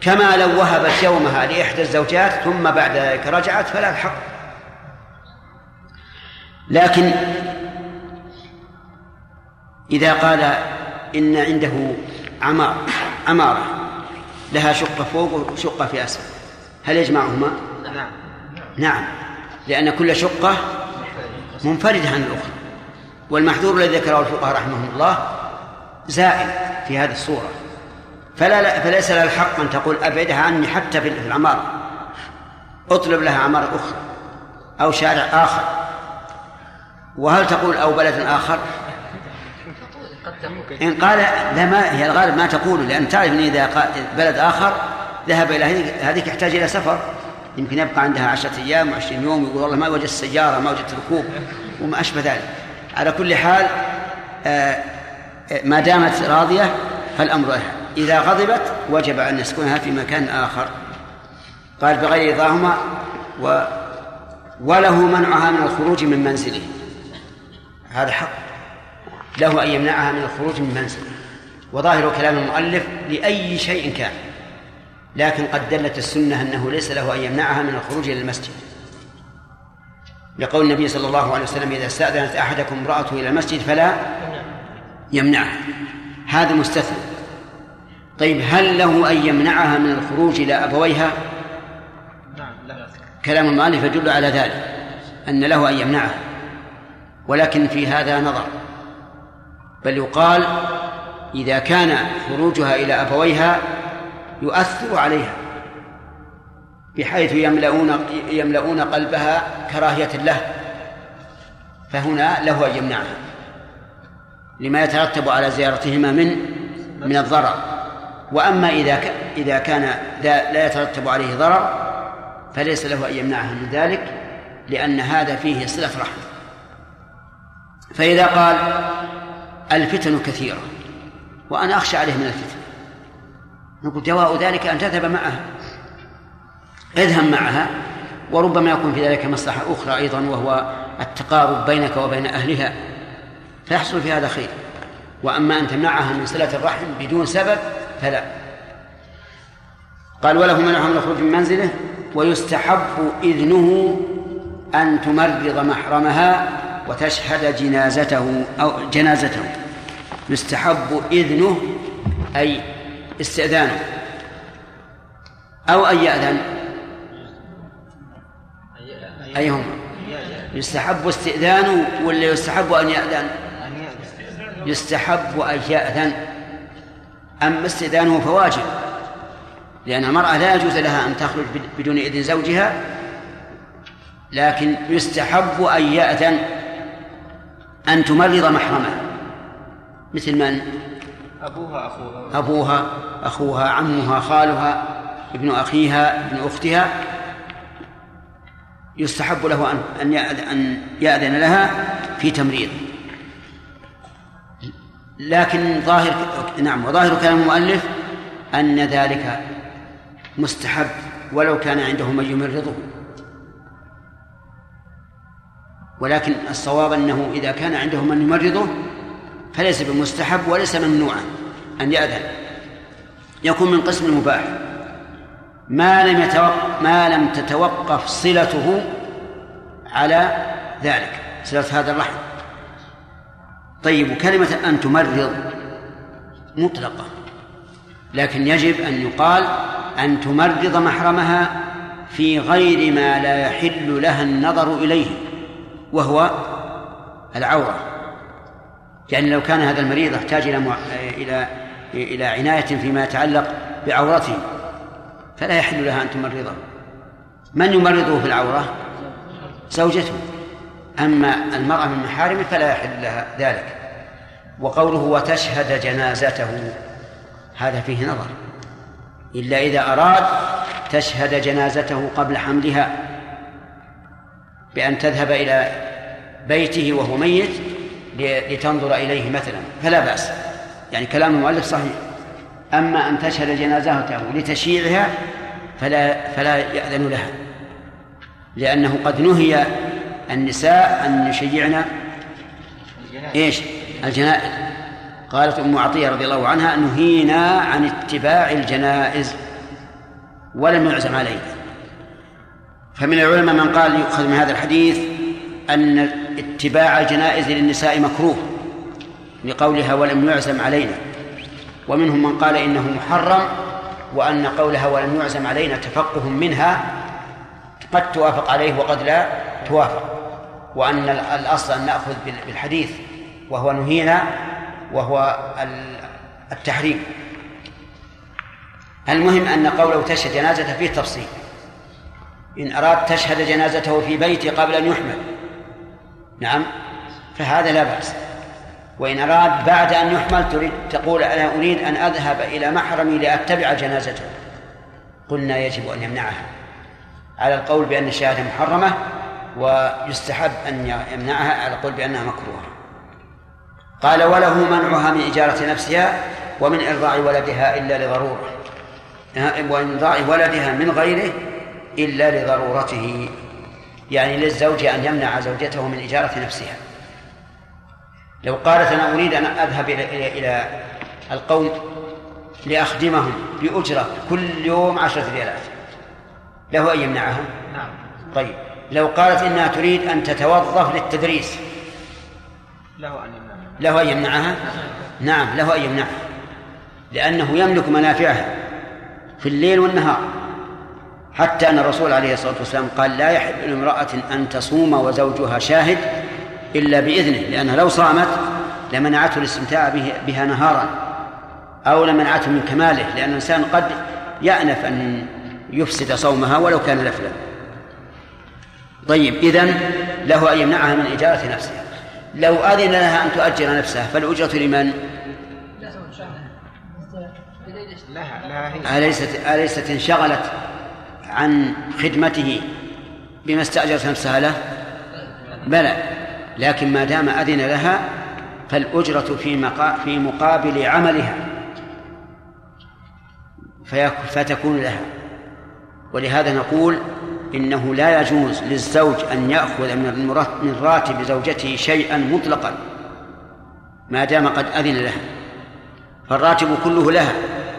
كما لو وهبت يومها لإحدى الزوجات ثم بعد ذلك رجعت فلا الحق. لكن إذا قال إن عنده عمار عمارة لها شقة فوق وشقة في أسفل هل يجمعهما؟ نعم. نعم. لأن كل شقة منفردة عن الأخرى. والمحذور الذي ذكره الفقهاء رحمهم الله زائل في هذه الصورة. فلا فليس لها الحق أن تقول أبعدها عني حتى في العمارة. أطلب لها عمارة أخرى أو شارع آخر. وهل تقول أو بلد آخر؟ إن قال لا ما هي الغالب ما تقول لأن تعرف أن إذا بلد آخر ذهب إلى هذيك يحتاج إلى سفر. يمكن يبقى عندها عشرة أيام وعشرين يوم يقول والله ما وجدت السيارة ما وجدت ركوب وما أشبه ذلك. على كل حال آه، ما دامت راضية فالأمر لها إذا غضبت وجب أن يسكنها في مكان آخر. قال بغير رضاهما و وله منعها من الخروج من منزله. هذا حق. له أن يمنعها من الخروج من منزله. وظاهر كلام المؤلف لأي شيء كان. لكن قد دلت السنة أنه ليس له أن يمنعها من الخروج إلى المسجد. لقول النبي صلى الله عليه وسلم إذا استأذنت أحدكم امرأته إلى المسجد فلا يمنعها هذا مستثنى. طيب هل له أن يمنعها من الخروج إلى أبويها؟ كلام المؤلف يدل على ذلك أن له أن يمنعها. ولكن في هذا نظر. بل يقال إذا كان خروجها إلى أبويها يؤثر عليها بحيث يملؤون يملؤون قلبها كراهية له. فهنا له أن يمنعها. لما يترتب على زيارتهما من من الضرر. وأما إذا إذا كان لا يترتب عليه ضرر فليس له أن يمنعها من ذلك لأن هذا فيه صلة رحم. فإذا قال الفتن كثيرة وأنا أخشى عليه من الفتن نقول دواء ذلك أن تذهب معها. اذهب معها وربما يكون في ذلك مصلحة أخرى أيضا وهو التقارب بينك وبين أهلها. فيحصل في هذا خير. وأما أن تمنعها من صلة الرحم بدون سبب فلا. قال وله منعها من الخروج من منزله ويستحب إذنه أن تمرض محرمها وتشهد جنازته أو جنازته. يستحب إذنه أي استئذانه. أو أن يأذن. أيهم يستحب استئذانه ولا يستحب أن يأذن؟ يستحب أن يأذن أما استئذانه فواجب لأن المرأة لا يجوز لها أن تخرج بدون إذن زوجها لكن يستحب أن يأذن أن تمرض محرمها مثل من؟ أبوها أخوها. أبوها أخوها عمها خالها ابن أخيها ابن أختها. يستحب له أن أن يأذن لها في تمريض. لكن ظاهر نعم وظاهر كلام المؤلف أن ذلك مستحب ولو كان عنده من يمرضه ولكن الصواب أنه إذا كان عنده من يمرضه فليس بمستحب وليس ممنوعا أن يأذن. يكون من قسم المباح. ما لم يتوقف ما لم تتوقف صلته على ذلك صلة هذا الرحم. طيب وكلمة أن تمرض مطلقة لكن يجب أن يقال أن تمرض محرمها في غير ما لا يحل لها النظر إليه وهو العورة. يعني لو كان هذا المريض يحتاج إلى. إلى إلى عناية فيما يتعلق بعورته فلا يحل لها أن تمرضه. من يمرضه في العورة؟ زوجته. أما المرأة من محارمه فلا يحل لها ذلك. وقوله وتشهد جنازته هذا فيه نظر. إلا إذا أراد تشهد جنازته قبل حملها بأن تذهب إلى بيته وهو ميت لتنظر إليه مثلا فلا بأس. يعني كلام المؤلف صحيح. أما أن تشهد جنازته لتشييعها فلا فلا يأذن لها. لأنه قد نهي النساء أن يشيعن. إيش؟ الجنائز. قالت أم عطية رضي الله عنها نهينا عن اتباع الجنائز ولم يعزم علينا فمن العلماء من قال يؤخذ من هذا الحديث أن اتباع الجنائز للنساء مكروه لقولها ولم يعزم علينا. ومنهم من قال إنه محرم وأن قولها ولم يعزم علينا تفقه منها قد توافق عليه وقد لا توافق. وأن الأصل أن نأخذ بالحديث وهو نهينا وهو التحريم. المهم أن قوله تشهد جنازته فيه تفصيل. إن أراد تشهد جنازته في بيته قبل أن يحمل. نعم؟ فهذا لا بأس. وإن أراد بعد أن يحمل تريد تقول أنا أريد أن أذهب إلى محرمي لأتبع جنازته. قلنا يجب أن يمنعها. على القول بأن الشهادة محرمة ويستحب أن يمنعها على القول بأنها مكروهة. قال وله منعها من إجارة نفسها ومن إرضاع ولدها إلا لضرورة. ومن إرضاع ولدها من غيره إلا لضرورته. يعني للزوج أن يمنع زوجته من إجارة نفسها. لو قالت أنا أريد أن أذهب إلى إلى, إلى القوم لأخدمهم بأجرة كل يوم عشرة ريالات له أن يمنعها نعم. طيب. لو قالت إنها تريد أن تتوظف للتدريس له أن يمنعها له أن يمنعها؟ نعم له أن يمنعها. لأنه يملك منافعها في الليل والنهار. حتى أن الرسول عليه الصلاة والسلام قال لا يحل لامرأة أن تصوم وزوجها شاهد إلا بإذنه لأنها لو صامت لمنعته الاستمتاع بها نهارا أو لمنعته من كماله لأن الإنسان قد يأنف أن يفسد صومها ولو كان لفلا طيب إذن له أن يمنعها من إجارة نفسها لو أذن لها أن تؤجر نفسها فالأجرة لمن؟ أليست أليست انشغلت عن خدمته بما استأجرت نفسها له؟ بلى لكن ما دام أذن لها فالأجرة في في مقابل عملها فتكون لها ولهذا نقول إنه لا يجوز للزوج أن يأخذ من راتب زوجته شيئا مطلقا ما دام قد أذن لها. فالراتب كله لها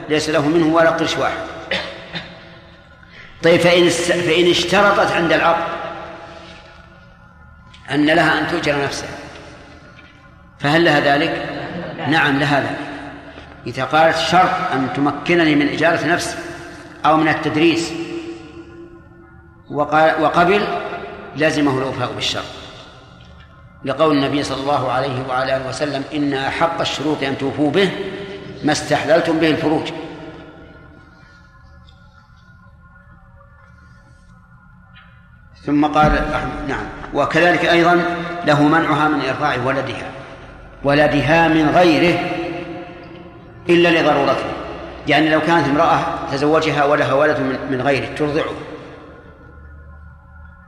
ليس له منه ولا قرش واحد. طيب فإن فإن اشترطت عند العقد أن لها أن تؤجر نفسها فهل لها ذلك؟ نعم لها ذلك. إذا قالت شرط أن تمكنني من إجارة نفسي أو من التدريس وقبل لزمه الوفاء بالشرط لقول النبي صلى الله عليه وعلى آله وسلم إن أحق الشروط أن توفوا به ما استحللتم به الفروج. ثم قال نعم. وكذلك أيضا له منعها من ارضاع ولدها. ولدها من غيره إلا لضرورته. يعني لو كانت امرأة تزوجها ولها ولد من غيره ترضعه.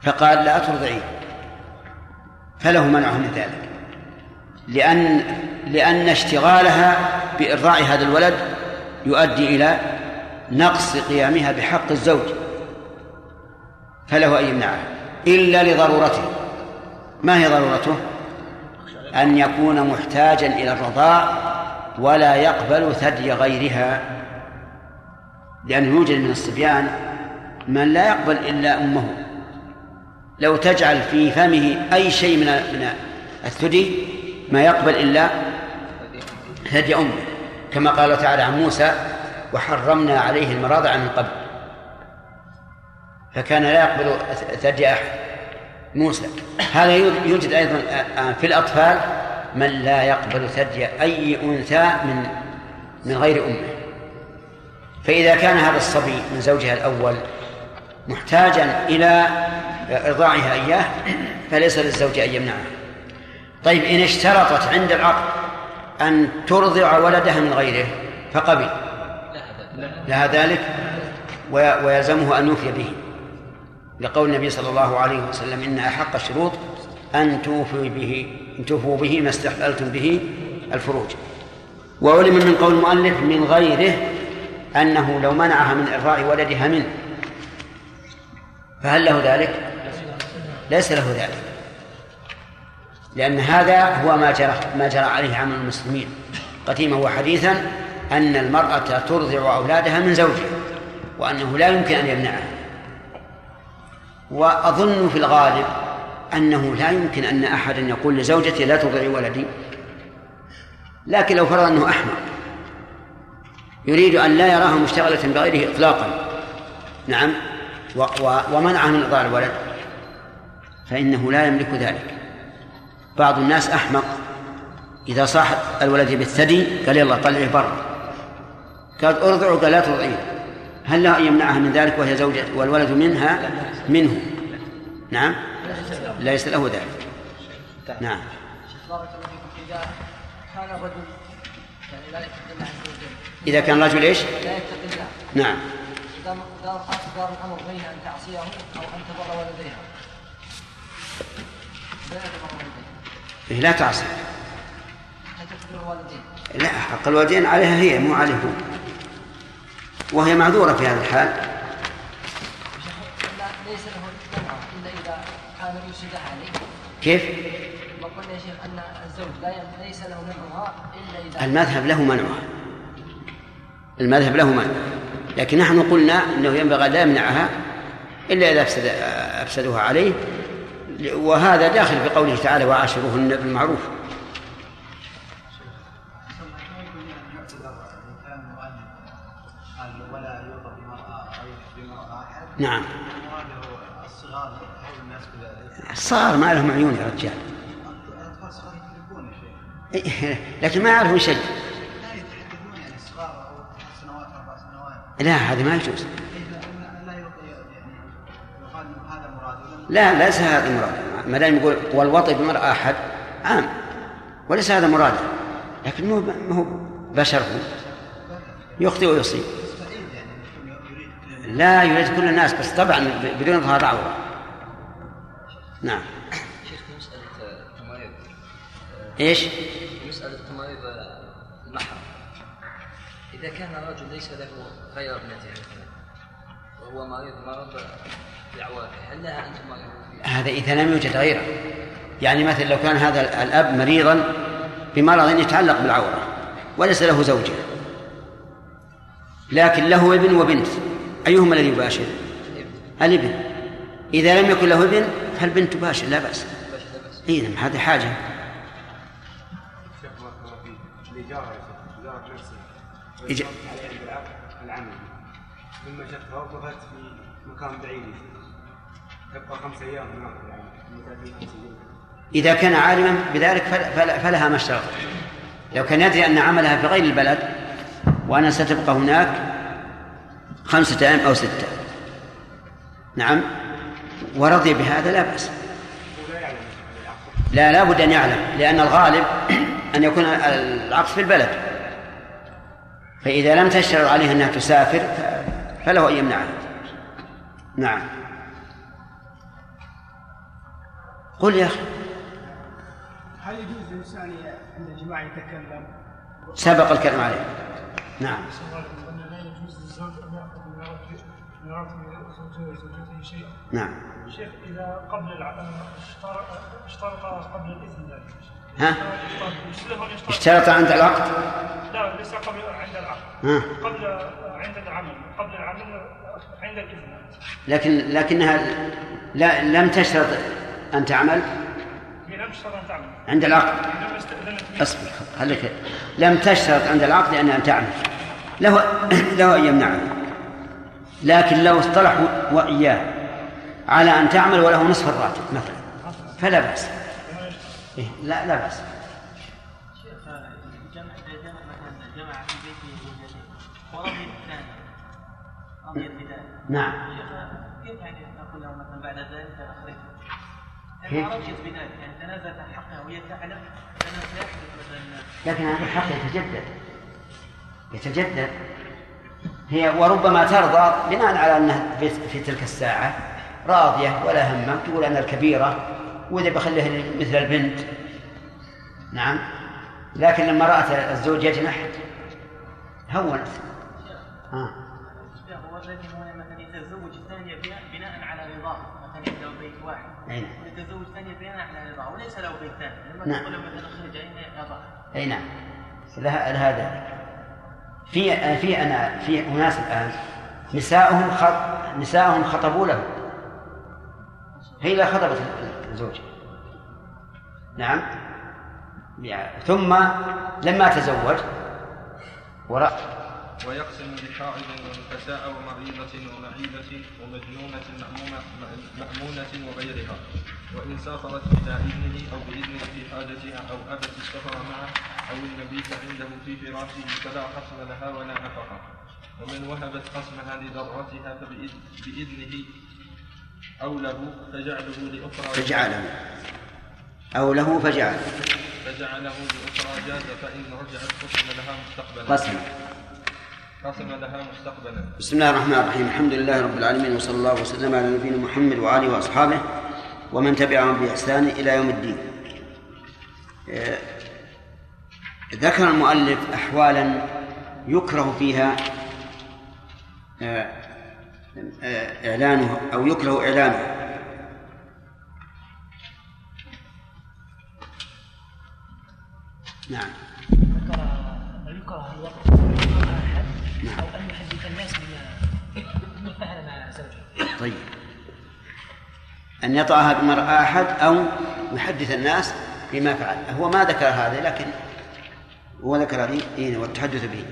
فقال لا ترضعيه فله منعه من ذلك. لأن لأن اشتغالها بإرضاع هذا الولد يؤدي إلى نقص قيامها بحق الزوج. فله أن يمنعها إلا لضرورته. ما هي ضرورته؟ أن يكون محتاجا إلى الرضاع ولا يقبل ثدي غيرها. لأنه يوجد من الصبيان من لا يقبل إلا أمه. لو تجعل في فمه أي شيء من من الثدي ما يقبل إلا هدي أمه كما قال تعالى عن موسى وحرمنا عليه المراضع من قبل فكان لا يقبل ثدي أحد. موسى. هذا يوجد أيضا آه، في الأطفال من لا يقبل ثدي أي أنثى من من غير أمه. فإذا كان هذا الصبي من زوجها الأول محتاجا إلى إرضاعها إياه فليس للزوج أن يمنعه. طيب إن اشترطت عند العقد أن ترضع ولدها من غيره فقبل. لها ذلك ويلزمه أن يوفي به. لقول النبي صلى الله عليه وسلم إن أحق الشروط أن توفوا به أن توفوا به ما استحللتم به الفروج. وعلم من قول المؤلف من غيره أنه لو منعها من إرضاع ولدها منه فهل له ذلك؟ ليس له ذلك. لأن هذا هو ما جرى ما جرى عليه عمل المسلمين. قديما وحديثا أن المرأة ترضع أولادها من زوجها وأنه لا يمكن أن يمنعها. وأظن في الغالب أنه لا يمكن أن أحدا يقول لزوجته لا ترضعي ولدي. لكن لو فرض أنه أحمق يريد أن لا يراها مشتغلة بغيره إطلاقا. نعم ومنعها من إرضاع الولد. فإنه لا يملك ذلك بعض الناس أحمق إذا صاح الولد بالثدي قال يلا طلعه برا قال ارضعه قال لا ترضعيه هل له أن يمنعها من ذلك وهي زوجة والولد منها منه نعم ليس له ذلك نعم كان الرجل يعني لا يتقي الله عز وجل إذا كان الرجل إيش؟ لا يتقي الله نعم إذا الأمر بين أن تعصيه أو أن تبر والديها إيه لا تعصي. لا حق الوالدين عليها هي مو عليه هو وهي معذورة في هذا الحال. ليس له إلا إذا كان يفسد عليه كيف؟ وقلنا يا شيخ أن الزوج ليس له منعها إلا إذا المذهب له منعها. المذهب له منع. لكن نحن قلنا إنه ينبغي لا يمنعها إلا إذا افسد أفسدوها عليه. وهذا داخل في قوله تعالى وعاشروهن بالمعروف. نعم. الصغار ما لهم عيون يا رجال. لكن ما يعرفون شيء. لا هذا ما يجوز. لا ليس هذا مراد ما دام يقول والوطي بمرأة أحد عام. وليس هذا مراده. لكن مو هو بشر يخطئ ويصيب. لا يريد كل الناس بس طبعا بدون إظهار عورة نعم. شيخ مسألة التمايض إيش؟ مسألة التمايض المحرم. إذا كان الرجل ليس له غير ابنته وهو مريض مرض دعواته هل لها أن هذا إذا لم يوجد غيره. يعني مثلا لو كان هذا الأب مريضا بمرض يتعلق بالعورة وليس له زوجة. لكن له ابن وبنت أيهما الذي يباشر؟ الابن. إذا لم يكن له ابن فالبنت تباشر لا بأس. إي نعم هذه حاجة. إج... في مكان بعيد. تبقى خمس أيام يعني. إذا كان عالما بذلك فلها ما اشترطت لو كان يدري أن عملها في غير البلد وأنا ستبقى هناك خمسة أيام أو ستة. نعم. ورضي بهذا لا بأس. لا لا بد أن يعلم لأن الغالب أن يكون العقد في البلد. فإذا لم تشترط عليه أنها تسافر فله أن يمنعها نعم. قل يا أخي. هل يجوز للإنسان عند الجماعة يتكلم؟ سبق الكلام عليه. نعم. لا يجوز للزوج أن يأخذ من زوجته شيئا نعم. شيخ إذا قبل اشترط قبل الإذن ذلك. ها؟ اشترط عند العقد؟ لا ليس قبل عند العقد؟ قبل عند العمل قبل العمل عند الإذن. لكن لكنها لا لم تشترط أن تعمل؟ لم تشترط أن تعمل. عند العقد. أصبر خليك. لم تشترط عند العقد أن تعمل. له له أن يمنعه. لكن لو اصطلحوا وإياه على أن تعمل وله نصف الراتب مثلا. فلا بأس. إيه لا لا بأس. البداية نعم. كيف يعني نقول له مثلا بعد ذلك بذلك يعني تنازلت عن حقها وهي تعلم أنه سيحدث مثلا. لكن هذا الحق يتجدد. يتجدد. هي وربما ترضى بناء على أنها في, في تلك الساعة راضية ولا همة تقول أنا الكبيرة وإذا بخليها مثل البنت. نعم. لكن لما رأت الزوج يجنح هونت آه. أي نعم. يتزوج الثانية بناء على رضاه وليس له بيت ثاني. لما نعم. تقول مثلا أين يضع أي نعم. لها لها ذلك. في في أنا في أناس الآن نساؤهم خط نساؤهم خطبوا له. هي لا خطبت الزوج. نعم. ثم لما تزوج ورأى ويقسم لحائض ونفساء ومريضة ومعيبة ومجنونة مأمونة, مأمونة وغيرها. وإن سافرت بلا إذنه أو بإذنه في حاجتها أو أبت السفر معه أو المبيت عنده في فراشه فلا خصم لها ولا نفقة. ومن وهبت خصمها لضرتها فبإذ- بإذنه أو له فجعله لأخرى فجعله. أو له فجعله. فجعله لأخرى جاز فإن رجعت خصم لها مستقبلا. قسم مستقبلا. بسم الله الرحمن الرحيم. الحمد لله رب العالمين وصلى الله وسلم على نبينا محمد وآله وأصحابه ومن تبعهم بإحسان إلى يوم الدين. آه، ذكر المؤلف أحوالا يكره فيها آه، آه، إعلانه أو يكره إعلانه. نعم ذكر أنه يكره الوقت مع أحد نعم. أو أن يحدث الناس بما بما فعل مع زوجه طيب. أن يطعها بمرأة أحد أو يحدث الناس بما فعل. هو ما ذكر هذا لكن هو ذكر هذه إيه والتحدث به.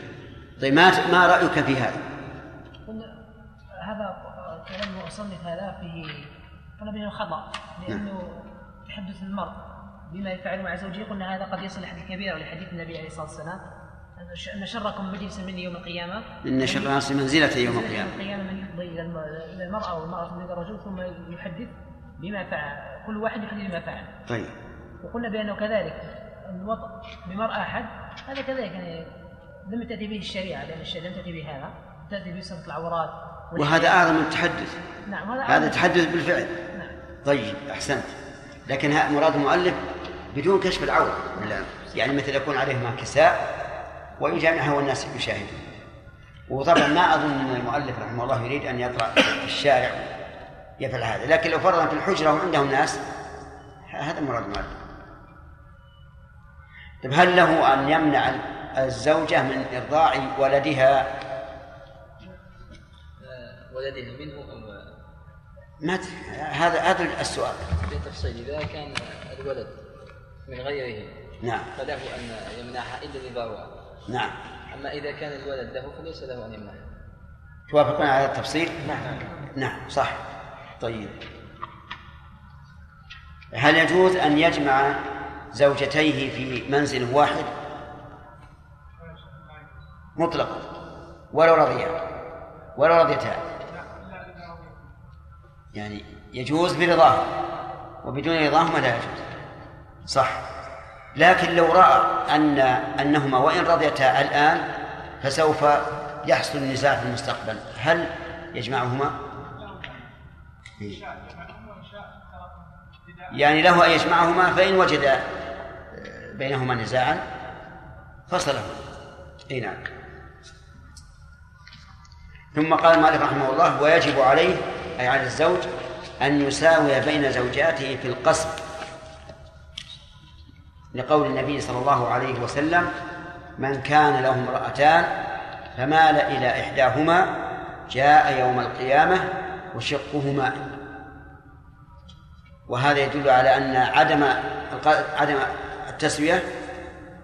طيب ما ما رأيك في هذا؟ هذا كلام المصنف هذا فيه قلنا به خطأ لأنه تحدث المرء بما يفعل مع زوجه قلنا هذا قد يصل لحد كبيرة لحديث النبي عليه الصلاة والسلام. أن شركم مجلسا مني يوم القيامة. إن شر الناس منزلة يوم القيامة. القيامة. من يفضي إلى الم- إلى المرأة والمرأة إلى الرجل ثم يحدث بما فعل. كل واحد يحدث بما فعل. طيب. وقلنا بأنه كذلك الوطء بمرأة أحد هذا كذلك يعني لم تأتي به الشريعة لأن الشريعة لم تأتي به هذا تأتي ستر العورات. وهذا أعظم التحدث. نعم هذا هذا تحدث بالفعل. نعم. طيب أحسنت. لكن مراد المؤلف بدون كشف العورة. يعني مثل يكون عليهما كساء ويجامعها والناس يشاهدون. وطبعا ما أظن أن المؤلف رحمه الله يريد أن يطلع في الشارع يفعل هذا لكن لو فرضا في الحجرة وعندهم ناس هذا مراد المؤلف. طيب هل له أن يمنع الزوجة من إرضاع ولدها؟ ولدها منه أو ما؟ هذا هذا السؤال. بالتفصيل إذا كان الولد من غيره نعم. فله أن يمنعها إلا لضرورة نعم. أما إذا كان الولد له فليس له أن يمنعها توافقون على التفصيل؟ نعم. نعم صح. طيب. هل يجوز أن يجمع زوجتيه في منزل واحد؟ مطلقا ولو رضيا ولو رضيتا يعني يجوز برضاه. وبدون رضاهما لا يجوز. صح. لكن لو رأى أن أنهما وإن رضيتا الآن فسوف يحصل النزاع في المستقبل. هل يجمعهما؟ يعني له أن يجمعهما فإن وجد بينهما نزاعا فصلهما إي نعم. ثم قال المؤلف رحمه الله ويجب عليه أي على الزوج أن يساوي بين زوجاته في القسم لقول النبي صلى الله عليه وسلم من كان له امرأتان فمال إلى إحداهما جاء يوم القيامة وشقه ماء وهذا يدل على أن عدم عدم التسوية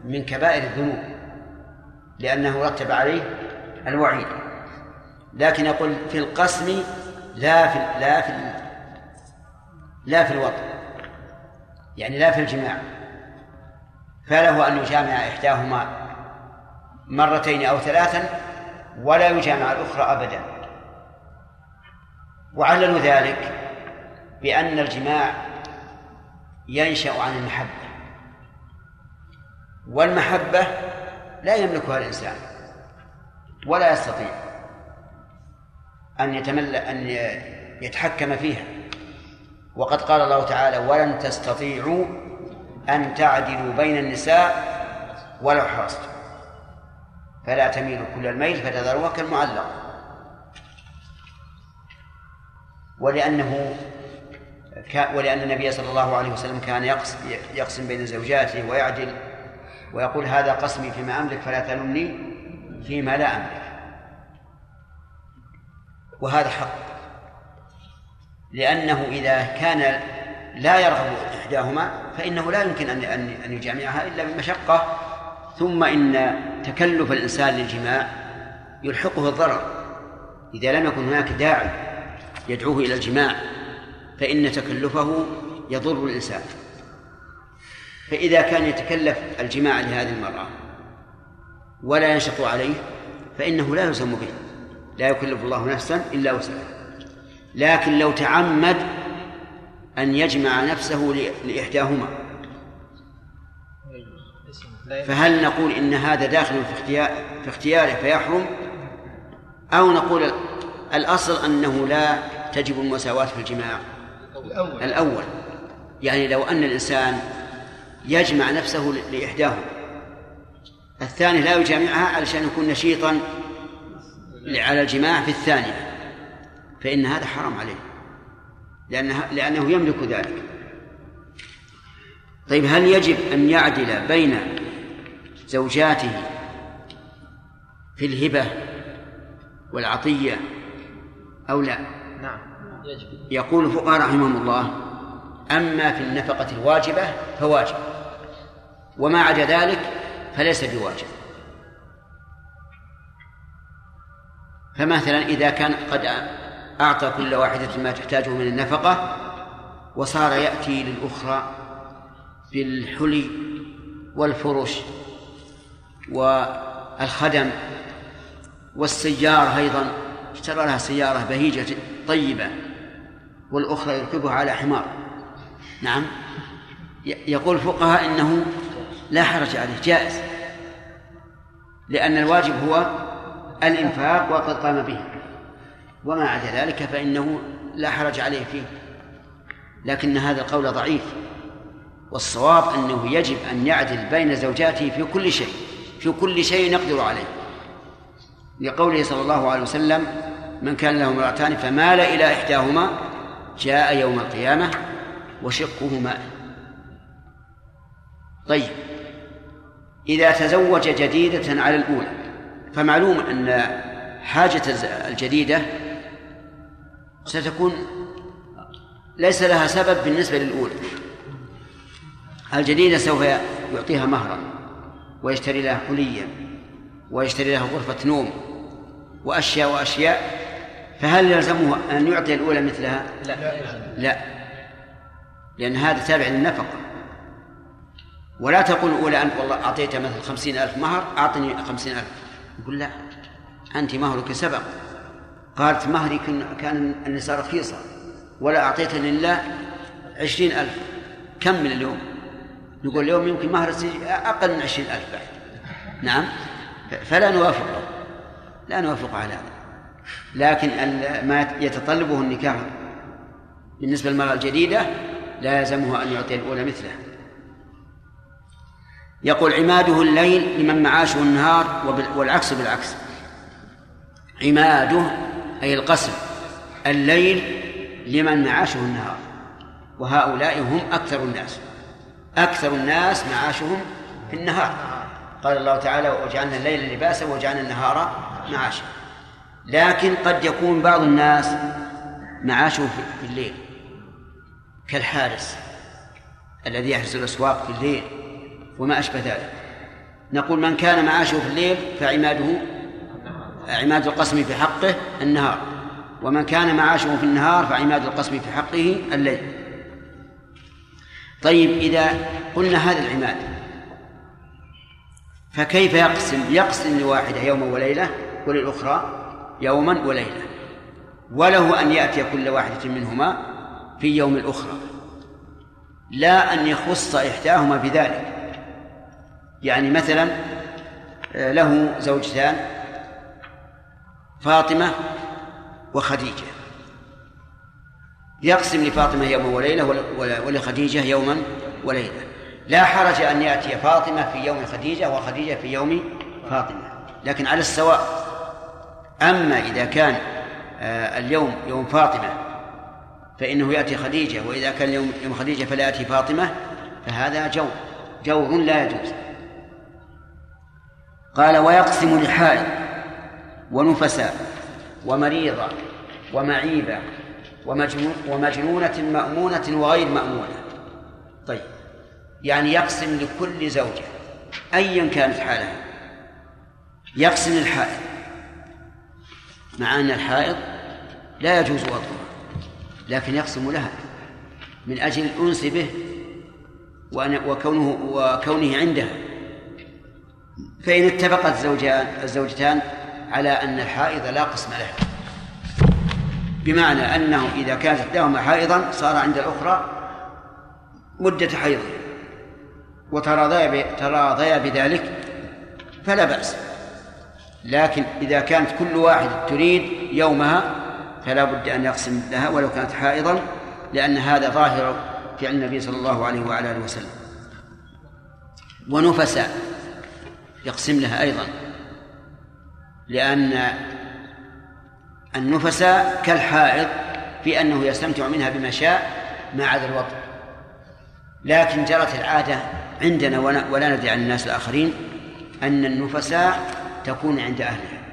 من كبائر الذنوب لأنه رتب عليه الوعيد. لكن يقول في القسم لا في لا في لا في الوطن يعني لا في الجماع. فله أن يجامع إحداهما مرتين أو ثلاثا ولا يجامع الأخرى أبدا. وعللوا ذلك بأن الجماع ينشأ عن المحبة والمحبة لا يملكها الإنسان ولا يستطيع أن يتمل أن يتحكم فيها. وقد قال الله تعالى ولن تستطيعوا أن تعدلوا بين النساء ولو حرصتم. فلا تميلوا كل الميل فتذروها كالمعلق. ولأنه ولأن النبي صلى الله عليه وسلم كان يقسم بين زوجاته ويعدل ويقول هذا قسمي فيما أملك فلا تلمني فيما لا أملك. وهذا حق. لأنه إذا كان لا يرغب إحداهما فإنه لا يمكن أن أن يجامعها إلا بمشقة. ثم إن تكلف الإنسان للجماع يلحقه الضرر. إذا لم يكن هناك داعي يدعوه إلى الجماع فإن تكلفه يضر الإنسان. فإذا كان يتكلف الجماع لهذه المرأة ولا ينشط عليه فإنه لا يلزم به لا يكلف الله نفسا إلا وسعها. لكن لو تعمد أن يجمع نفسه لإحداهما. فهل نقول إن هذا داخل في اختيار في اختياره فيحرم؟ أو نقول الأصل أنه لا تجب المساواة في الجماع. الأول, الأول. يعني لو أن الإنسان يجمع نفسه لإحداهما. الثاني لا يجامعها علشان يكون نشيطا على الجماع في الثانية. فإن هذا حرام عليه. لأنه, لأنه يملك ذلك. طيب هل يجب أن يعدل بين زوجاته في الهبة والعطية أو لا؟ نعم. يجب. يقول الفقهاء رحمهم الله أما في النفقة الواجبة فواجب وما عدا ذلك فليس بواجب. فمثلا إذا كان قد أعطى كل واحدة ما تحتاجه من النفقة وصار يأتي للأخرى بالحلي والفرش والخدم والسيارة أيضا اشترى لها سيارة بهيجة طيبة والأخرى يركبها على حمار. نعم. يقول الفقهاء إنه لا حرج عليه جائز لأن الواجب هو الإنفاق وقد قام به. وما عدا ذلك فإنه لا حرج عليه فيه. لكن هذا القول ضعيف والصواب أنه يجب أن يعدل بين زوجاته في كل شيء في كل شيء يقدر عليه. لقوله صلى الله عليه وسلم من كان له امرأتان فمال إلى إحداهما جاء يوم القيامة وشقه ماء طيب إذا تزوج جديدة على الأولى فمعلوم أن حاجة الجديدة ستكون ليس لها سبب بالنسبة للأولى. الجديدة سوف يعطيها مهرا ويشتري لها حليا ويشتري لها غرفة نوم وأشياء وأشياء. فهل يلزمه أن يعطي الأولى مثلها؟ لا. لا. لأن هذا تابع للنفقة. ولا تقول الأولى أنت والله أعطيتها مثل خمسين ألف مهر أعطني خمسين ألف. يقول لا أنت مهرك سبق. قالت مهري كان النساء رخيصة ولا أعطيتها لله عشرين ألف. كم من اليوم؟ نقول اليوم يمكن مهر أقل من عشرين ألف بعد. نعم؟ فلا نوافقه لا نوافق على هذا. لكن ما يتطلبه النكاح بالنسبة للمرأة الجديدة لا يلزمه أن يعطي الأولى مثله. يقول عماده الليل لمن معاشه النهار والعكس بالعكس. عماده أي القسم الليل لمن معاشه النهار. وهؤلاء هم أكثر الناس أكثر الناس معاشهم في النهار. قال الله تعالى وجعلنا الليل لباسا وجعلنا النهار معاشا. لكن قد يكون بعض الناس معاشه في الليل كالحارس الذي يحرس الأسواق في الليل وما أشبه ذلك. نقول من كان معاشه في الليل فعماده عماد القسم في حقه النهار. ومن كان معاشه في النهار فعماد القسم في حقه الليل. طيب إذا قلنا هذا العماد فكيف يقسم؟ يقسم لواحدة يوما وليلة وللأخرى يوما وليلة. وله أن يأتي كل واحدة منهما في يوم الأخرى. لا أن يخص إحداهما بذلك. يعني مثلا آه، له زوجتان فاطمة وخديجة. يقسم لفاطمة يوما وليلة ولخديجة يوما وليلة. لا حرج أن يأتي فاطمة في يوم خديجة وخديجة في يوم فاطمة. لكن على السواء. أما إذا كان آه، اليوم يوم فاطمة فإنه يأتي خديجة وإذا كان يوم يوم خديجة فلا يأتي فاطمة فهذا جور جور لا يجوز. قال ويقسم لحائض ونفساء ومريضة ومعيبة ومجنونة مأمونة وغير مأمونة. طيب يعني يقسم لكل زوجة أيا كانت حالها. يقسم الحائض مع أن الحائض لا يجوز وضعها لكن يقسم لها من أجل الأنس به وكونه وكونه عندها. فإن اتفقت الزوجان الزوجتان على أن الحائض لا قسم لها بمعنى أنه إذا كانت إحداهما حائضا صار عند الأخرى مدة حيض. وتراضيا تراضيا بذلك فلا بأس. لكن إذا كانت كل واحد تريد يومها فلا بد أن يقسم لها ولو كانت حائضا لأن هذا ظاهر فعل النبي صلى الله عليه وعلى آله وسلم. ونفساء يقسم لها أيضا. لأن النفساء كالحائض في أنه يستمتع منها بما شاء ما عدا الوطن لكن جرت العادة عندنا ولا ندري عن الناس الآخرين أن النفساء تكون عند أهلها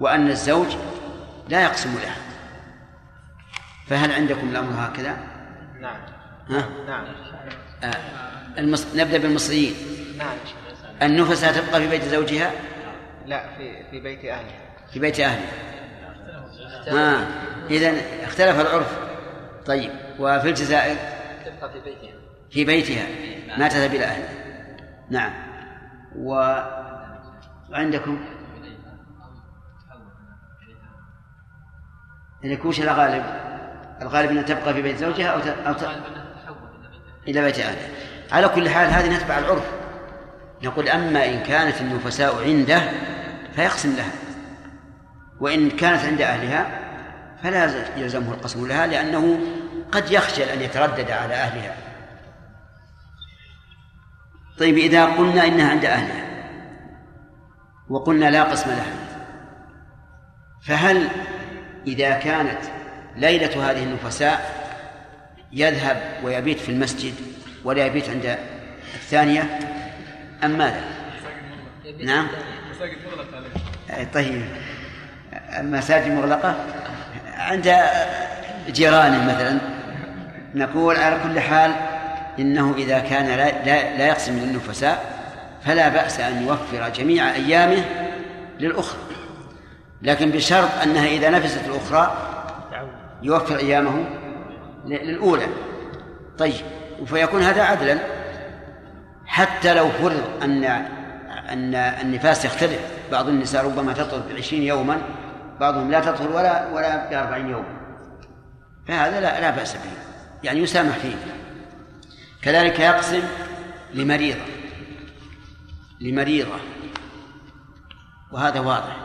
وأن الزوج لا يقسم لها فهل عندكم الأمر هكذا؟ نعم ها؟ نعم آه. المص... نبدأ بالمصريين نعم النفساء تبقى في بيت زوجها؟ لا في في بيت أهلها في بيت أهلها ها إذا اختلف العرف. طيب وفي الجزائر؟ تبقى في بيتها. في بيتها. ما تذهب إلى أهلها نعم. وعندكم إذا وش الغالب؟ الغالب أنها تبقى في بيت زوجها أو أو ت... إلى بيت أهلها. على كل حال هذه نتبع العرف. نقول أما إن كانت النفساء عنده فيقسم لها. وإن كانت عند أهلها فلا يلزمه القسم لها لأنه قد يخجل أن يتردد على أهلها. طيب إذا قلنا إنها عند أهلها وقلنا لا قسم لها فهل إذا كانت ليلة هذه النفساء يذهب ويبيت في المسجد ولا يبيت عند الثانية؟ أم ماذا؟ نعم. طيب. المساجد مغلقة؟ عند جيرانه مثلا. نقول على كل حال إنه إذا كان لا, لا, لا يقسم للنفساء فلا بأس أن يوفر جميع أيامه للأخرى. لكن بشرط أنها إذا نفست الأخرى يوفر أيامه للأولى. طيب. فيكون هذا عدلا. حتى لو فرض أن أن النفاس يختلف. بعض النساء ربما تطهر بعشرين يوما بعضهم لا تطهر ولا ولا بأربعين يوما. فهذا لا لا بأس به. يعني يسامح فيه. كذلك يقسم لمريضة. لمريضة. وهذا واضح.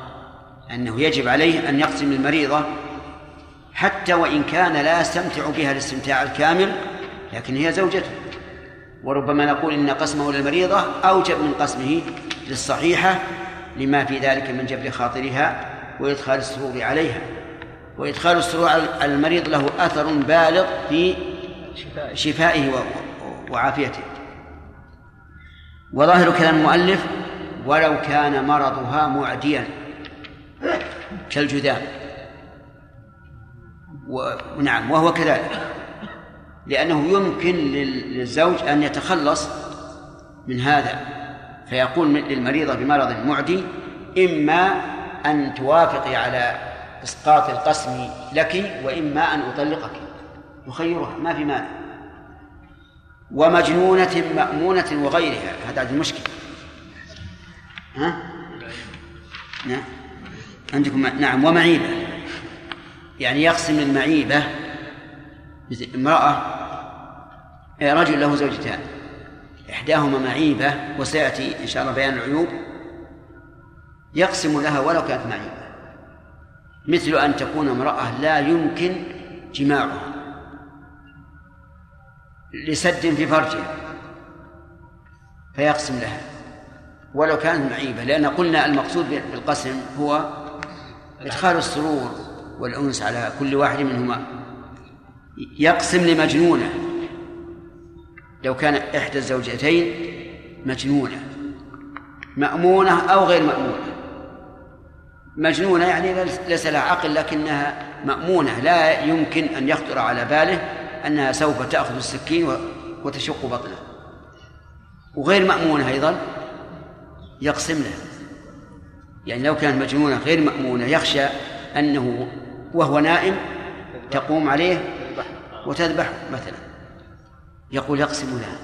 أنه يجب عليه أن يقسم المريضة حتى وإن كان لا يستمتع بها الاستمتاع الكامل لكن هي زوجته. وربما نقول إن قسمه للمريضة أوجب من قسمه للصحيحة لما في ذلك من جبر خاطرها وإدخال السرور عليها. وإدخال السرور على المريض له أثر بالغ في شفائه وعافيته. وظاهر كلام المؤلف ولو كان مرضها معديا كالجذام ونعم وهو كذلك. لأنه يمكن للزوج أن يتخلص من هذا. فيقول للمريضة بمرض معدي إما أن توافقي على إسقاط القسم لك وإما أن أطلقك. يخيرها ما في مانع. ومجنونة مأمونة وغيرها. هذا عندي مشكلة ها؟ نعم. عندكم نعم ومعيبة. يعني يقسم المعيبة امرأة رجل له زوجتان. إحداهما معيبة وسيأتي إن شاء الله بيان العيوب يقسم لها ولو كانت معيبة. مثل أن تكون امرأة لا يمكن جماعها لسد في فرجها فيقسم لها. ولو كانت معيبة لأن قلنا المقصود بالقسم هو إدخال السرور والأنس على كل واحد منهما. يقسم لمجنونة. لو كان إحدى الزوجتين مجنونة. مأمونة أو غير مأمونة. مجنونة يعني ليس لها عقل لكنها مأمونة. لا يمكن أن يخطر على باله أنها سوف تأخذ السكين وتشق بطنه. وغير مأمونة أيضا يقسم له يعني لو كانت مجنونة غير مأمونة يخشى أنه وهو نائم تقوم عليه وتذبح مثلا. يقول يقسم لها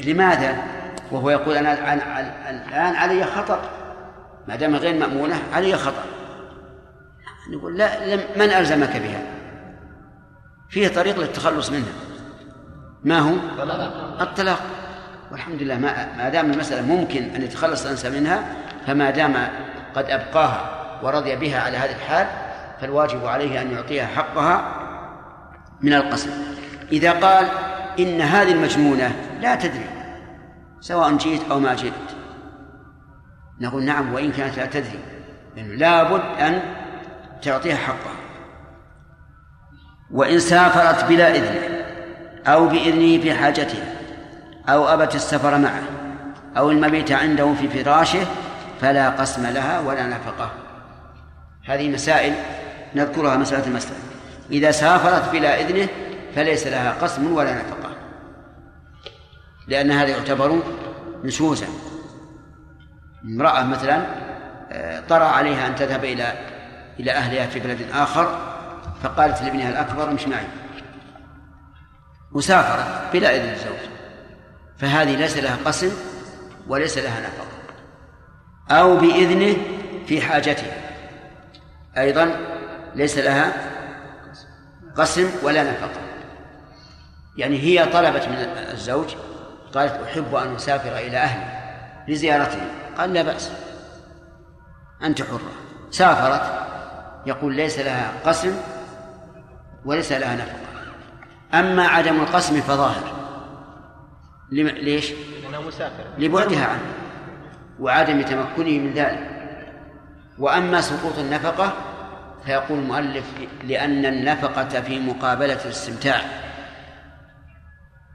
لماذا؟ وهو يقول أنا الآن علي خطر ما دام غير مأمونة علي خطر نقول لا من ألزمك بها؟ فيه طريق للتخلص منها ما هو؟ الطلاق. والحمد لله ما, ما دام المسألة ممكن أن يتخلص الإنسان منها فما دام قد أبقاها ورضي بها على هذه الحال فالواجب عليه أن يعطيها حقها من القسم. إذا قال إن هذه المجنونة لا تدري سواء جئت أو ما جئت. نقول نعم وإن كانت لا تدري لأنه لابد أن تعطيها حقها. وإن سافرت بلا إذن أو بإذنه في حاجتها أو أبت السفر معه أو المبيت عنده في فراشه فلا قسم لها ولا نفقة. هذه مسائل نذكرها مسألة المسألة. إذا سافرت بلا إذنه فليس لها قسم ولا نفقة. لأن هذا يعتبر نشوزا. امرأة مثلا آه، طرأ عليها أن تذهب إلى إلى أهلها في بلد آخر فقالت لابنها الأكبر امش معي. وسافرت بلا إذن الزوج. فهذه ليس لها قسم وليس لها نفقة. أو بإذنه في حاجته أيضا ليس لها قسم ولا نفقة. يعني هي طلبت من الزوج قالت أحب أن أسافر إلى أهلي لزيارتهم. قال لا بأس أنت حرة. سافرت يقول ليس لها قسم وليس لها نفقة. أما عدم القسم فظاهر. ليش؟ لأنه مسافر لبعدها عنه وعدم تمكنه من ذلك. وأما سقوط النفقة فيقول المؤلف لأن النفقة في مقابلة الاستمتاع.